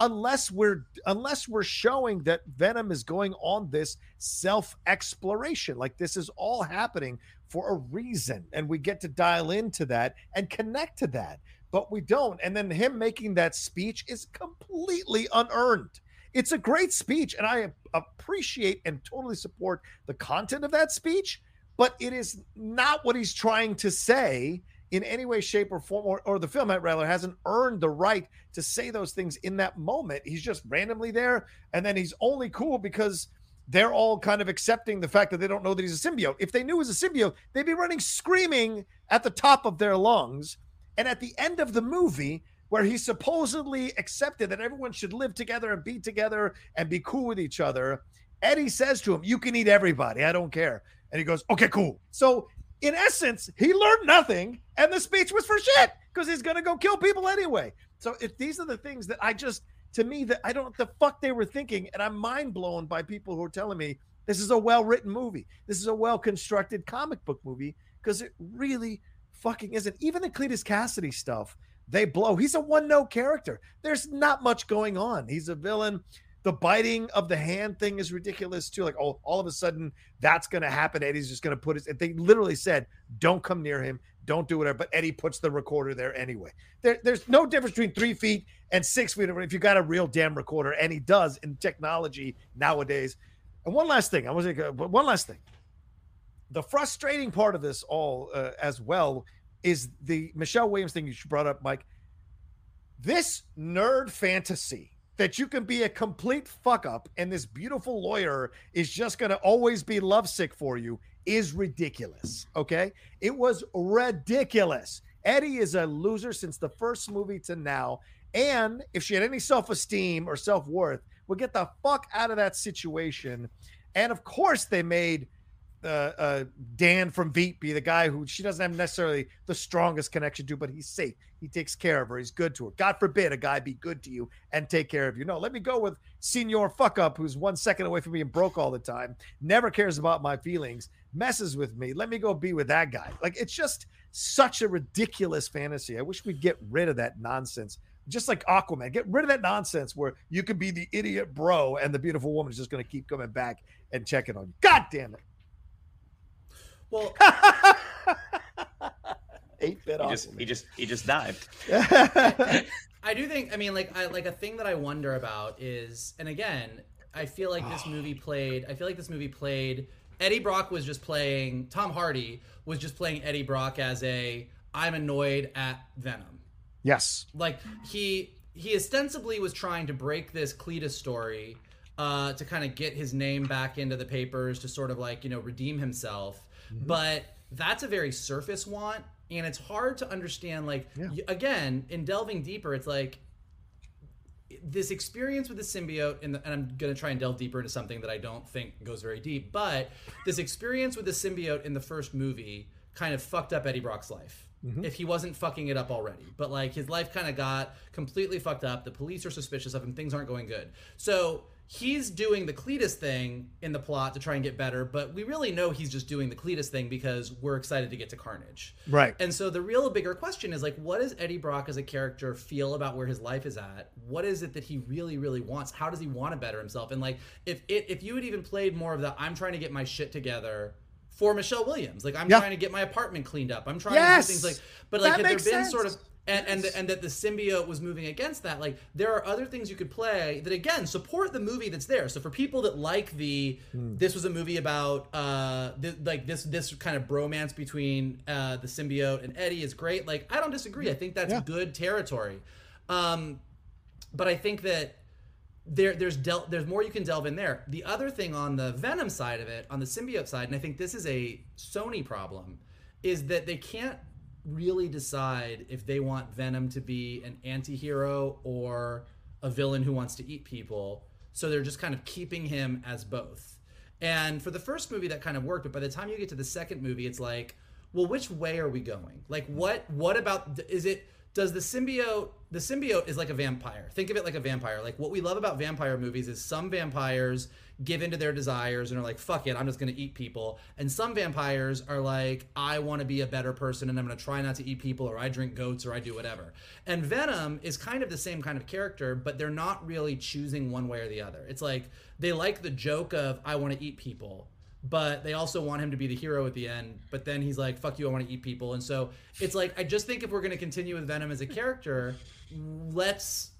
unless we're unless we're showing that Venom is going on this self exploration. Like this is all happening for a reason, and we get to dial into that and connect to that. But we don't. And then him making that speech is completely unearned. It's a great speech, and I appreciate and totally support the content of that speech. But it is not what he's trying to say in any way, shape, or form, or, or the film rather hasn't earned the right to say those things in that moment. He's just randomly there, and then he's only cool because they're all kind of accepting the fact that they don't know that he's a symbiote. If they knew he was a symbiote, they'd be running screaming at the top of their lungs. And at the end of the movie, where he supposedly accepted that everyone should live together and be together and be cool with each other, Eddie says to him, You can eat everybody. I don't care. And he goes, Okay, cool. So, in essence, he learned nothing, and the speech was for shit because he's going to go kill people anyway. So, if these are the things that I just, to me, that I don't the fuck they were thinking. And I'm mind blown by people who are telling me this is a well written movie. This is a well constructed comic book movie because it really fucking isn't. Even the Cletus Kasady stuff, they blow. He's a one note character. There's not much going on. He's a villain. The biting of the hand thing is ridiculous too. Like, oh, all of a sudden that's going to happen. Eddie's just going to put his. They literally said, "Don't come near him. Don't do whatever." But Eddie puts the recorder there anyway. There, there's no difference between three feet and six feet if you got a real damn recorder, and he does in technology nowadays. And one last thing, I was like, but one last thing. The frustrating part of this all, uh, as well, is the Michelle Williams thing you brought up, Mike. This nerd fantasy that you can be a complete fuck up and this beautiful lawyer is just going to always be lovesick for you is ridiculous. Okay. It was ridiculous. Eddie is a loser since the first movie to now. And if she had any self esteem or self worth, would get the fuck out of that situation. And of course, they made uh, uh, Dan from Veep be the guy who she doesn't have necessarily the strongest connection to, but he's safe. He takes care of her. He's good to her. God forbid a guy be good to you and take care of you. No, let me go with Senior Fuck Up, who's one second away from being broke all the time, never cares about my feelings, messes with me. Let me go be with that guy. Like it's just such a ridiculous fantasy. I wish we'd get rid of that nonsense just like Aquaman. Get rid of that nonsense where you could be the idiot bro and the beautiful woman is just going to keep coming back and checking on you. God damn it. Well, (laughs) eight bit He just he just he just dived. (laughs) I do think. I mean, like, I like a thing that I wonder about is, and again, I feel like this movie (sighs) played. I feel like this movie played. Eddie Brock was just playing. Tom Hardy was just playing Eddie Brock as a. I'm annoyed at Venom. yes. Like he he ostensibly was trying to break this Cletus story uh, to kind of get his name back into the papers to sort of like you know redeem himself. But that's a very surface want, and it's hard to understand. Like Yeah. y- again, in delving deeper, it's like this experience with the symbiote, and, the, and I'm going to try and delve deeper into something that I don't think goes very deep, but this experience with the symbiote in the first movie kind of fucked up Eddie Brock's life. If he wasn't fucking it up already, but like his life kind of got completely fucked up. The police are suspicious of him. Things aren't going good. So he's doing the Cletus thing in the plot to try and get better, but we really know he's just doing the Cletus thing because we're excited to get to Carnage. Right. And so the real bigger question is like, what does Eddie Brock as a character feel about where his life is at? What is it that he really, really wants? How does he want to better himself? And like, if it, if you had even played more of the, I'm trying to get my shit together for Michelle Williams, like I'm Yeah. trying to get my apartment cleaned up. I'm trying Yes! to do things like, but That like, had there been sense. sort of and and, and that the symbiote was moving against that like there are other things you could play that again support the movie that's there so for people that like the Hmm. this was a movie about uh th- like this this kind of bromance between uh the symbiote and eddie is great like i don't disagree i think that's Yeah. good territory um but i think that there there's del- there's more you can delve in there. The other thing on the Venom side of it, on the symbiote side, and I think this is a Sony problem, is that they can't really decide if they want Venom to be an anti-hero or a villain who wants to eat people. So they're just kind of keeping him as both. And for the first movie that kind of worked, but by the time you get to the second movie it's like, well which way are we going? Like what what about is it does the symbiote the symbiote is like a vampire think of it like a vampire like what we love about vampire movies is some vampires give into their desires and are like fuck it i'm just to eat people and some vampires are like i want to be a better person and i'm to try not to eat people or i drink goats or i do whatever and venom is kind of the same kind of character but they're not really choosing one way or the other it's like they like the joke of i want to eat people but they also want him to be the hero at the end. But then he's like, "Fuck you, I want to eat people." And so it's like I just think if we're going to continue with Venom as a character, let's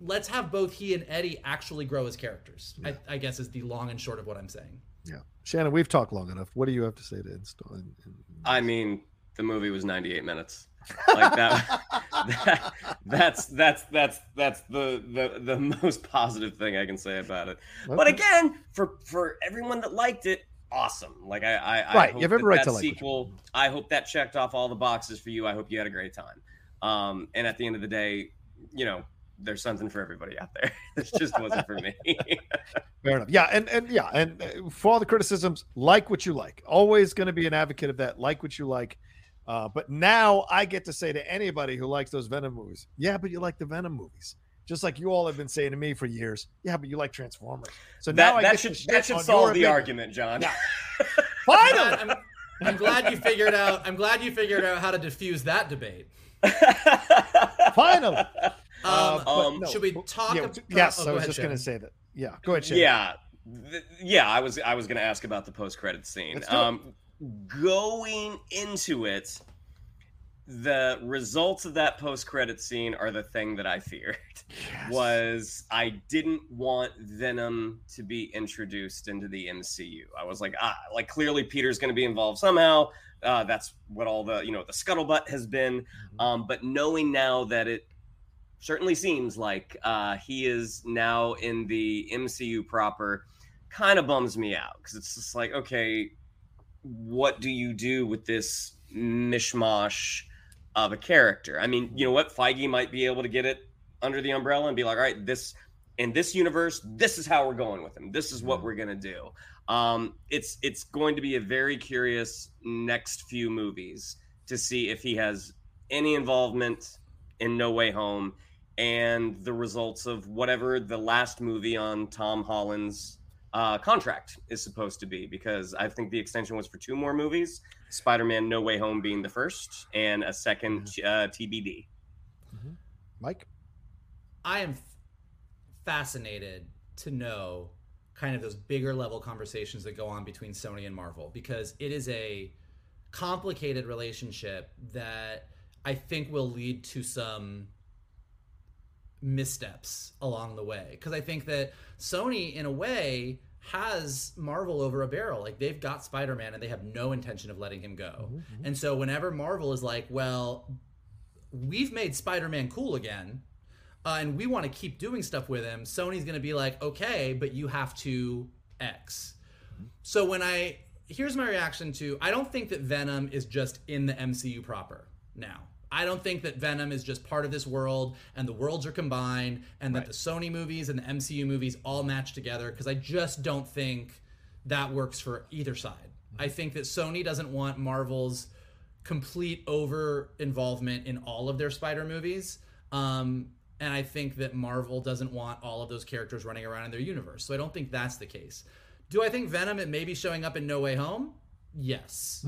let's have both he and Eddie actually grow as characters. I, I guess is the long and short of what I'm saying. Yeah. Shannon, we've talked long enough. What do you have to say to install? in- in- I mean, the movie was 98 minutes. Like that, (laughs) that that's that's that's that's the, the the most positive thing I can say about it. But again, for for everyone that liked it, awesome. Like I I, I Right, hope you have every that, right that to like sequel. I hope that checked off all the boxes for you. I hope you had a great time. Um, and at the end of the day, you know, there's something for everybody out there. (laughs) this just wasn't for me. (laughs) Fair enough. Yeah, and and yeah, and uh, for all the criticisms, like what you like. Always going to be an advocate of that. Like what you like. Uh, but now I get to say to anybody who likes those Venom movies, yeah, but you like the Venom movies, just like you all have been saying to me for years. Yeah, but you like Transformers. So now that I that get should to that should solve the opinion. argument, John. (laughs) Finally, I'm, I'm glad you figured out. I'm glad you figured out how to diffuse that debate. finally. Um, Uh, but Um, no, should we but- talk Yeah, ab- yes, oh, I was ahead, just going to Shannon. say that. Yeah, go ahead. Shannon. yeah Th- yeah i was i was gonna ask about the post-credit scene Let's do it. um going into it the results of that post-credit scene are the thing that i feared Yes. was i didn't want venom to be introduced into the mcu i was like ah like clearly peter's going to be involved somehow uh, that's what all the you know the scuttlebutt has been Mm-hmm. um, but knowing now that it certainly seems like uh, he is now in the MCU proper kind of bums me out because it's just like, okay, what do you do with this mishmash of a character? I mean, you know what? Feige might be able to get it under the umbrella and be like, all right, this in this universe, this is how we're going with him. This is what we're gonna do. Um, it's it's going to be a very curious next few movies to see if he has any involvement in No Way Home and the results of whatever the last movie on Tom Holland's uh, contract is supposed to be. Because I think the extension was for two more movies Spider Man No Way Home being the first, and a second uh, TBD. Mike. I am f- fascinated to know kind of those bigger level conversations that go on between Sony and Marvel because it is a complicated relationship that I think will lead to some missteps along the way because I think that Sony in a way has Marvel over a barrel like they've got Spider-Man and they have no intention of letting him go. And so whenever Marvel is like, well, we've made Spider-Man cool again uh, and we want to keep doing stuff with him, Sony's going to be like, okay, but you have to X. So when I here's my reaction to I don't think that Venom is just in the MCU proper now. I don't think that Venom is just part of this world and the worlds are combined and that the Sony movies and the MCU movies all match together because I just don't think that works for either side. I think that Sony doesn't want Marvel's complete over involvement in all of their Spider movies. Um, and I think that Marvel doesn't want all of those characters running around in their universe. So I don't think that's the case. Do I think Venom it may be showing up in No Way Home? Yes.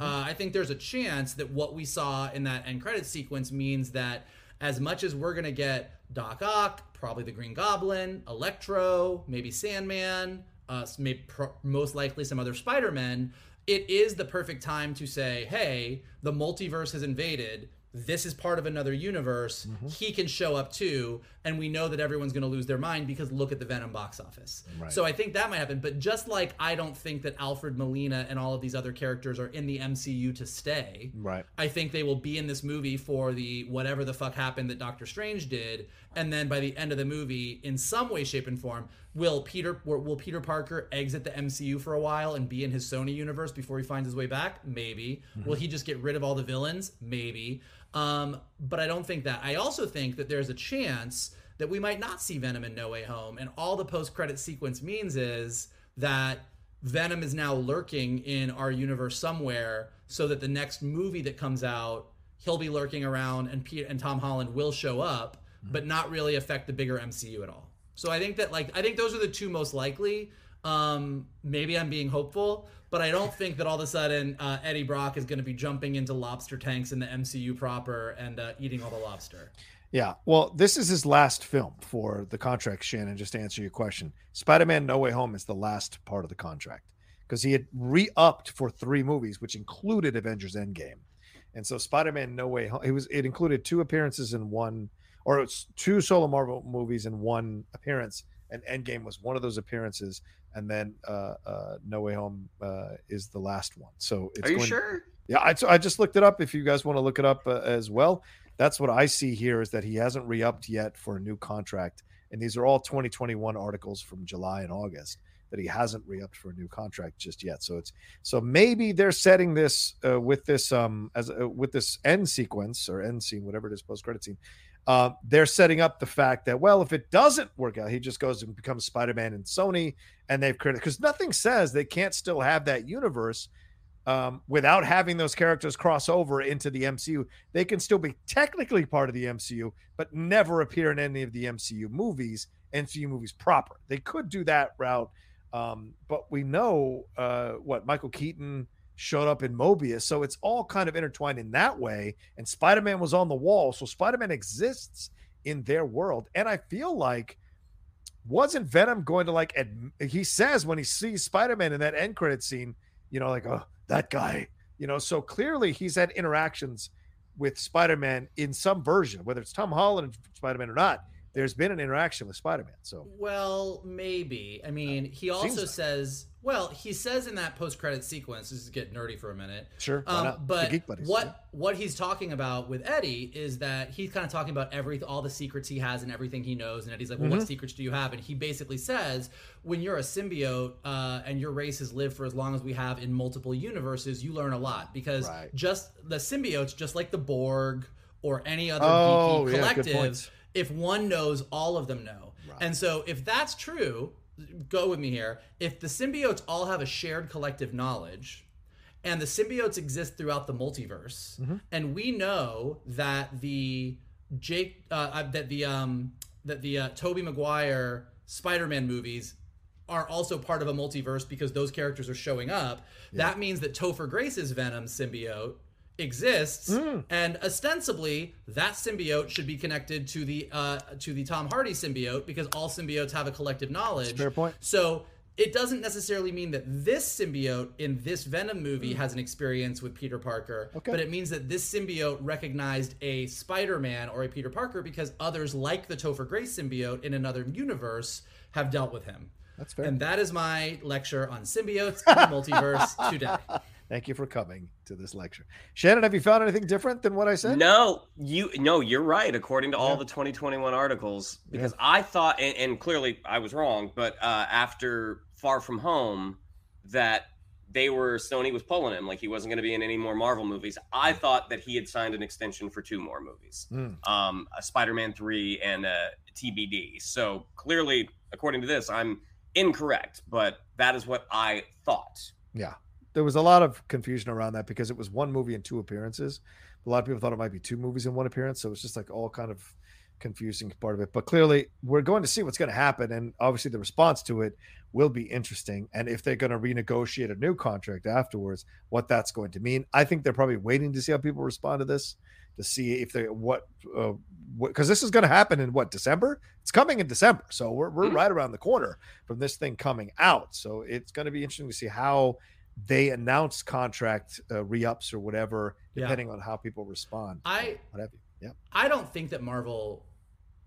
Uh, I think there's a chance that what we saw in that end credit sequence means that as much as we're gonna get Doc Ock, probably the Green Goblin, Electro, maybe Sandman, uh, maybe pro- most likely some other Spider-Men, it is the perfect time to say, hey, the multiverse has invaded. This is part of another universe. Mm-hmm. He can show up too, and we know that everyone's going to lose their mind because look at the Venom box office. So I think that might happen. But just like I don't think that Alfred Molina and all of these other characters are in the MCU to stay, Right. I think they will be in this movie for the whatever the fuck happened that Doctor Strange did, and then by the end of the movie, in some way, shape, and form, will Peter will will Peter Parker exit the MCU for a while and be in his Sony universe before he finds his way back? Maybe. Mm-hmm. Will he just get rid of all the villains? Maybe. Um, but I don't think that. I also think that there's a chance that we might not see Venom in No Way Home, and all the post credit sequence means is that Venom is now lurking in our universe somewhere, so that the next movie that comes out, he'll be lurking around, and Pete and Tom Holland will show up, but not really affect the bigger MCU at all. So I think that like I think those are the two most likely. Um, maybe I'm being hopeful, but I don't think that all of a sudden uh, Eddie Brock is going to be jumping into lobster tanks in the MCU proper and uh, eating all the lobster. Yeah. Well, this is his last film for the contract, Shannon, just to answer your question. Spider Man No Way Home is the last part of the contract because he had re upped for three movies, which included Avengers Endgame. And so Spider Man No Way Home, it was, it included two appearances in one, or it's two solo Marvel movies in one appearance. And Endgame was one of those appearances. And then uh, uh, No Way Home uh, is the last one. So it's Are you going- sure? yeah, I, I just looked it up. If you guys want to look it up uh, as well, that's what I see here is that he hasn't re-upped yet for a new contract, and these are all 2021 articles from July and August that he hasn't re-upped for a new contract just yet. So it's so maybe they're setting this uh, with this um as uh, with this end sequence or end scene, whatever it is, post credit scene. Uh, they're setting up the fact that well, if it doesn't work out, he just goes and becomes Spider-Man in Sony, and they've created because nothing says they can't still have that universe um, without having those characters cross over into the MCU. They can still be technically part of the MCU, but never appear in any of the MCU movies, MCU movies proper. They could do that route, um, but we know uh, what Michael Keaton showed up in Morbius, so it's all kind of intertwined in that way. And Spider Man was on the wall, so Spider Man exists in their world, and I feel like wasn't Venom going to like adm- he says when he sees Spider-Man in that end credit scene, you know, like, oh, that guy, you know, so clearly he's had interactions with Spider-Man in some version, whether it's Tom Holland and Spider-Man or not. There's been an interaction with Spider-Man. So Well, maybe. I mean, he also like. says, well, he says in that post-credit sequence, this is get nerdy for a minute. Sure, Um, but Geek Buddies, what yeah. what he's talking about with Eddie is that he's kind of talking about every all the secrets he has and everything he knows. And Eddie's like, well, Mm-hmm. what secrets do you have? And he basically says, when you're a symbiote uh, and your race has lived for as long as we have in multiple universes, you learn a lot because Right. just the symbiotes, just like the Borg or any other Oh, geeky yeah, good collective, points. If one knows, all of them know. And so if that's true, go with me here. If the symbiotes all have a shared collective knowledge, and the symbiotes exist throughout the multiverse, Mm-hmm. and we know that the Jake uh, uh, that the um that the uh, Tobey Maguire Spider-Man movies are also part of a multiverse because those characters are showing up. That means that Topher Grace's Venom symbiote exists and ostensibly that symbiote should be connected to the uh to the Tom Hardy symbiote because all symbiotes have a collective knowledge. fair point. So it doesn't necessarily mean that this symbiote in this Venom movie has an experience with Peter Parker, Okay. but it means that this symbiote recognized a Spider-Man or a Peter Parker because others like the Topher Grace symbiote in another universe have dealt with him. That's fair. And that is my lecture on symbiotes (laughs) in the multiverse today. Thank you for coming to this lecture. Shannon, have you found anything different than what I said? No, you no, you're right. According to all Yeah. the 2021 articles, because I thought, and, and clearly I was wrong, but uh, after Far From Home, that they were Sony was pulling him like he wasn't going to be in any more Marvel movies. I thought that he had signed an extension for two more movies, Hmm. um, a Spider-Man three and a TBD. So clearly, according to this, I'm incorrect, but that is what I thought. Yeah. There was a lot of confusion around that because it was one movie and two appearances. A lot of people thought it might be two movies in one appearance. So it's just like all kind of confusing part of it. But clearly, we're going to see what's going to happen. And obviously, the response to it will be interesting. And if they're going to renegotiate a new contract afterwards, what that's going to mean. I think they're probably waiting to see how people respond to this to see if they what uh because this is going to happen in what December it's coming in December so we're, we're Mhm. right around the corner from this thing coming out so it's going to be interesting to see how they announce contract uh, re-ups or whatever Yeah. depending on how people respond I what have you yeah I don't think that Marvel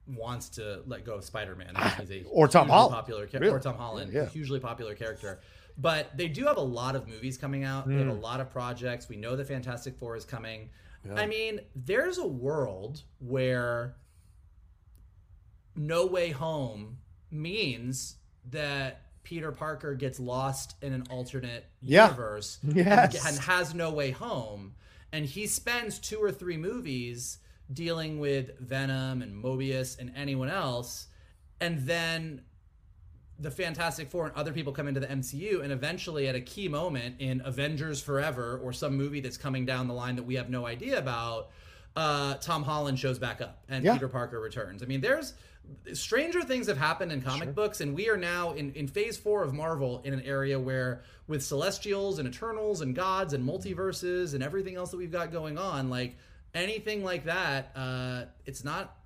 wants to let go of Spider-Man. He's a Or Tom Holland. popular cha- Really? or Tom Holland, Yeah. hugely popular character. But they do have a lot of movies coming out. They have a Mm. lot of projects. We know the Fantastic Four is coming. Yeah. I mean, there's a world where No Way Home means that Peter Parker gets lost in an alternate Yeah. universe and- Yes. and has no way home and he spends two or three movies dealing with venom and morbius and anyone else and then the fantastic four and other people come into the mcu and eventually at a key moment in avengers forever or some movie that's coming down the line that we have no idea about uh, tom holland shows back up and Yeah. peter parker returns i mean there's stranger things have happened in comic books and we are now in, in phase four of marvel in an area where with celestials and eternals and gods and multiverses and everything else that we've got going on like anything like that uh it's not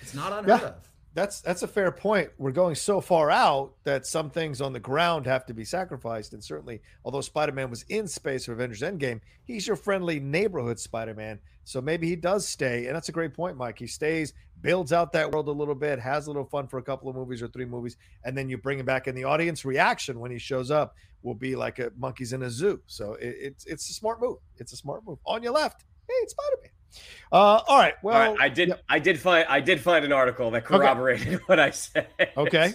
it's not unheard Yeah. of that's that's a fair point. We're going so far out that some things on the ground have to be sacrificed. And certainly although spider-man was in space for avengers endgame he's your friendly neighborhood spider-man. So maybe he does stay. And that's a great point mike. He stays builds out that world a little bit has a little fun for a couple of movies or three movies and then you bring him back and the audience. Reaction when he shows up will be like a monkeys in a zoo. So it, it's it's a smart move. It's a smart move. On your left hey it's spider-man uh all right well All right, I did. yep. I did find. I did find an article that corroborated (laughs) what I said. Okay.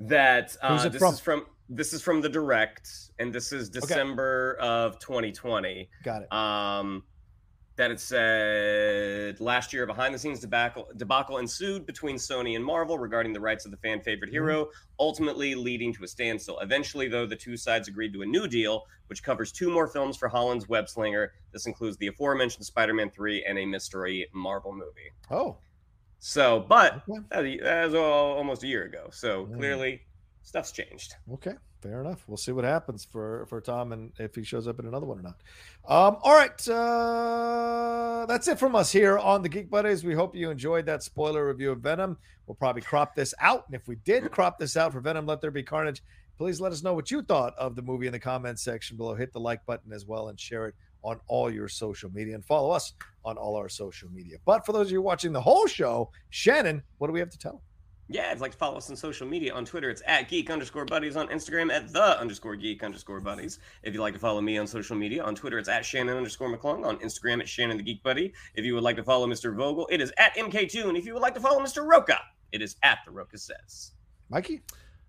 That uh, this from? is from. This is from the direct, and this is December of 2020. got it Um, that it said last year, behind the scenes debacle, debacle ensued between Sony and Marvel regarding the rights of the fan favorite Mm-hmm. hero, ultimately leading to a standstill. Eventually, though, the two sides agreed to a new deal, which covers two more films for Holland's web slinger. This includes the aforementioned Spider Man 3 and a mystery Marvel movie. oh So, but that, was all, almost a year ago. So Mm. clearly, stuff's changed. Okay, fair enough. We'll see what happens for for Tom and if he shows up in another one or not. Um, all right, uh, that's it from us here on the Geek Buddies. We hope you enjoyed that spoiler review of Venom. We'll probably crop this out, and if we did crop this out for Venom, Let There Be Carnage. Please let us know what you thought of the movie in the comments section below. Hit the like button as well and share it on all your social media and follow us on all our social media. But for those of you watching the whole show, Shannon, what do we have to tell? Yeah, if you'd like to follow us on social media on Twitter, it's at geek underscore buddies. On Instagram, at the underscore geek underscore buddies. If you'd like to follow me on social media, on Twitter, it's at Shannon underscore McClung. On Instagram, at Shannon the Geek Buddy. If you would like to follow Mr. Vogel, it is at MK2. And if you would like to follow Mr. Rocha, it is at the Rocha Says. Mikey?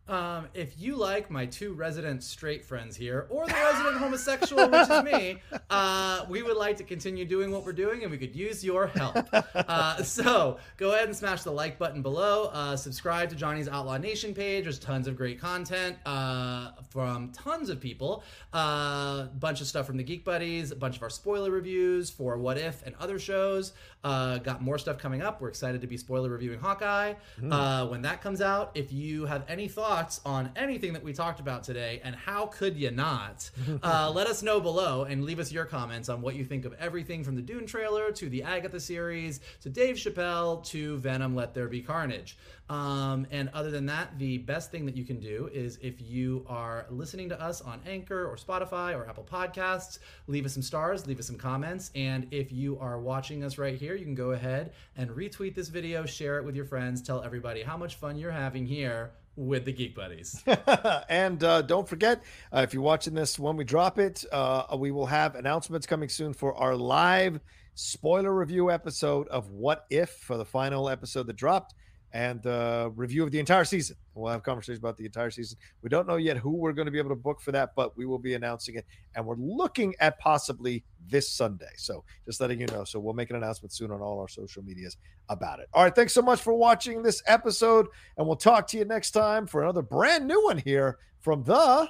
Um, if you like my two resident straight friends here, or the resident homosexual, which is me, (laughs) uh, we would like to continue doing what we're doing, and we could use your help. Uh, so go ahead and smash the like button below. Uh, subscribe to Johnny's Outlaw Nation page. There's tons of great content uh, from tons of people. A uh, bunch of stuff from the Geek Buddies, a bunch of our spoiler reviews for What If and other shows. Uh, got more stuff coming up. We're excited to be spoiler reviewing Hawkeye uh, when that comes out. If you have any thoughts, thoughts on anything that we talked about today, and how could you not? (laughs) Uh, let us know below and leave us your comments on what you think of everything from the Dune trailer to the Agatha series to Dave Chappelle to Venom Let There Be Carnage. Um, and other than that, the best thing that you can do is if you are listening to us on Anchor or Spotify or Apple Podcasts, leave us some stars, leave us some comments. And if you are watching us right here, you can go ahead and retweet this video, share it with your friends, tell everybody how much fun you're having here with the Geek Buddies. (laughs) and uh, don't forget, uh, if you're watching this when we drop it, uh, we will have announcements coming soon for our live spoiler review episode of What If for the final episode that dropped and uh, review of the entire season. We'll have conversations about the entire season. We don't know yet who we're going to be able to book for that, but we will be announcing it. And we're looking at possibly this Sunday. So just letting you know. So we'll make an announcement soon on all our social medias about it. All right. Thanks so much for watching this episode. And we'll talk to you next time for another brand new one here from the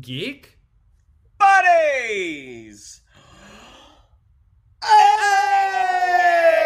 Geek Buddies. (gasps) Hey!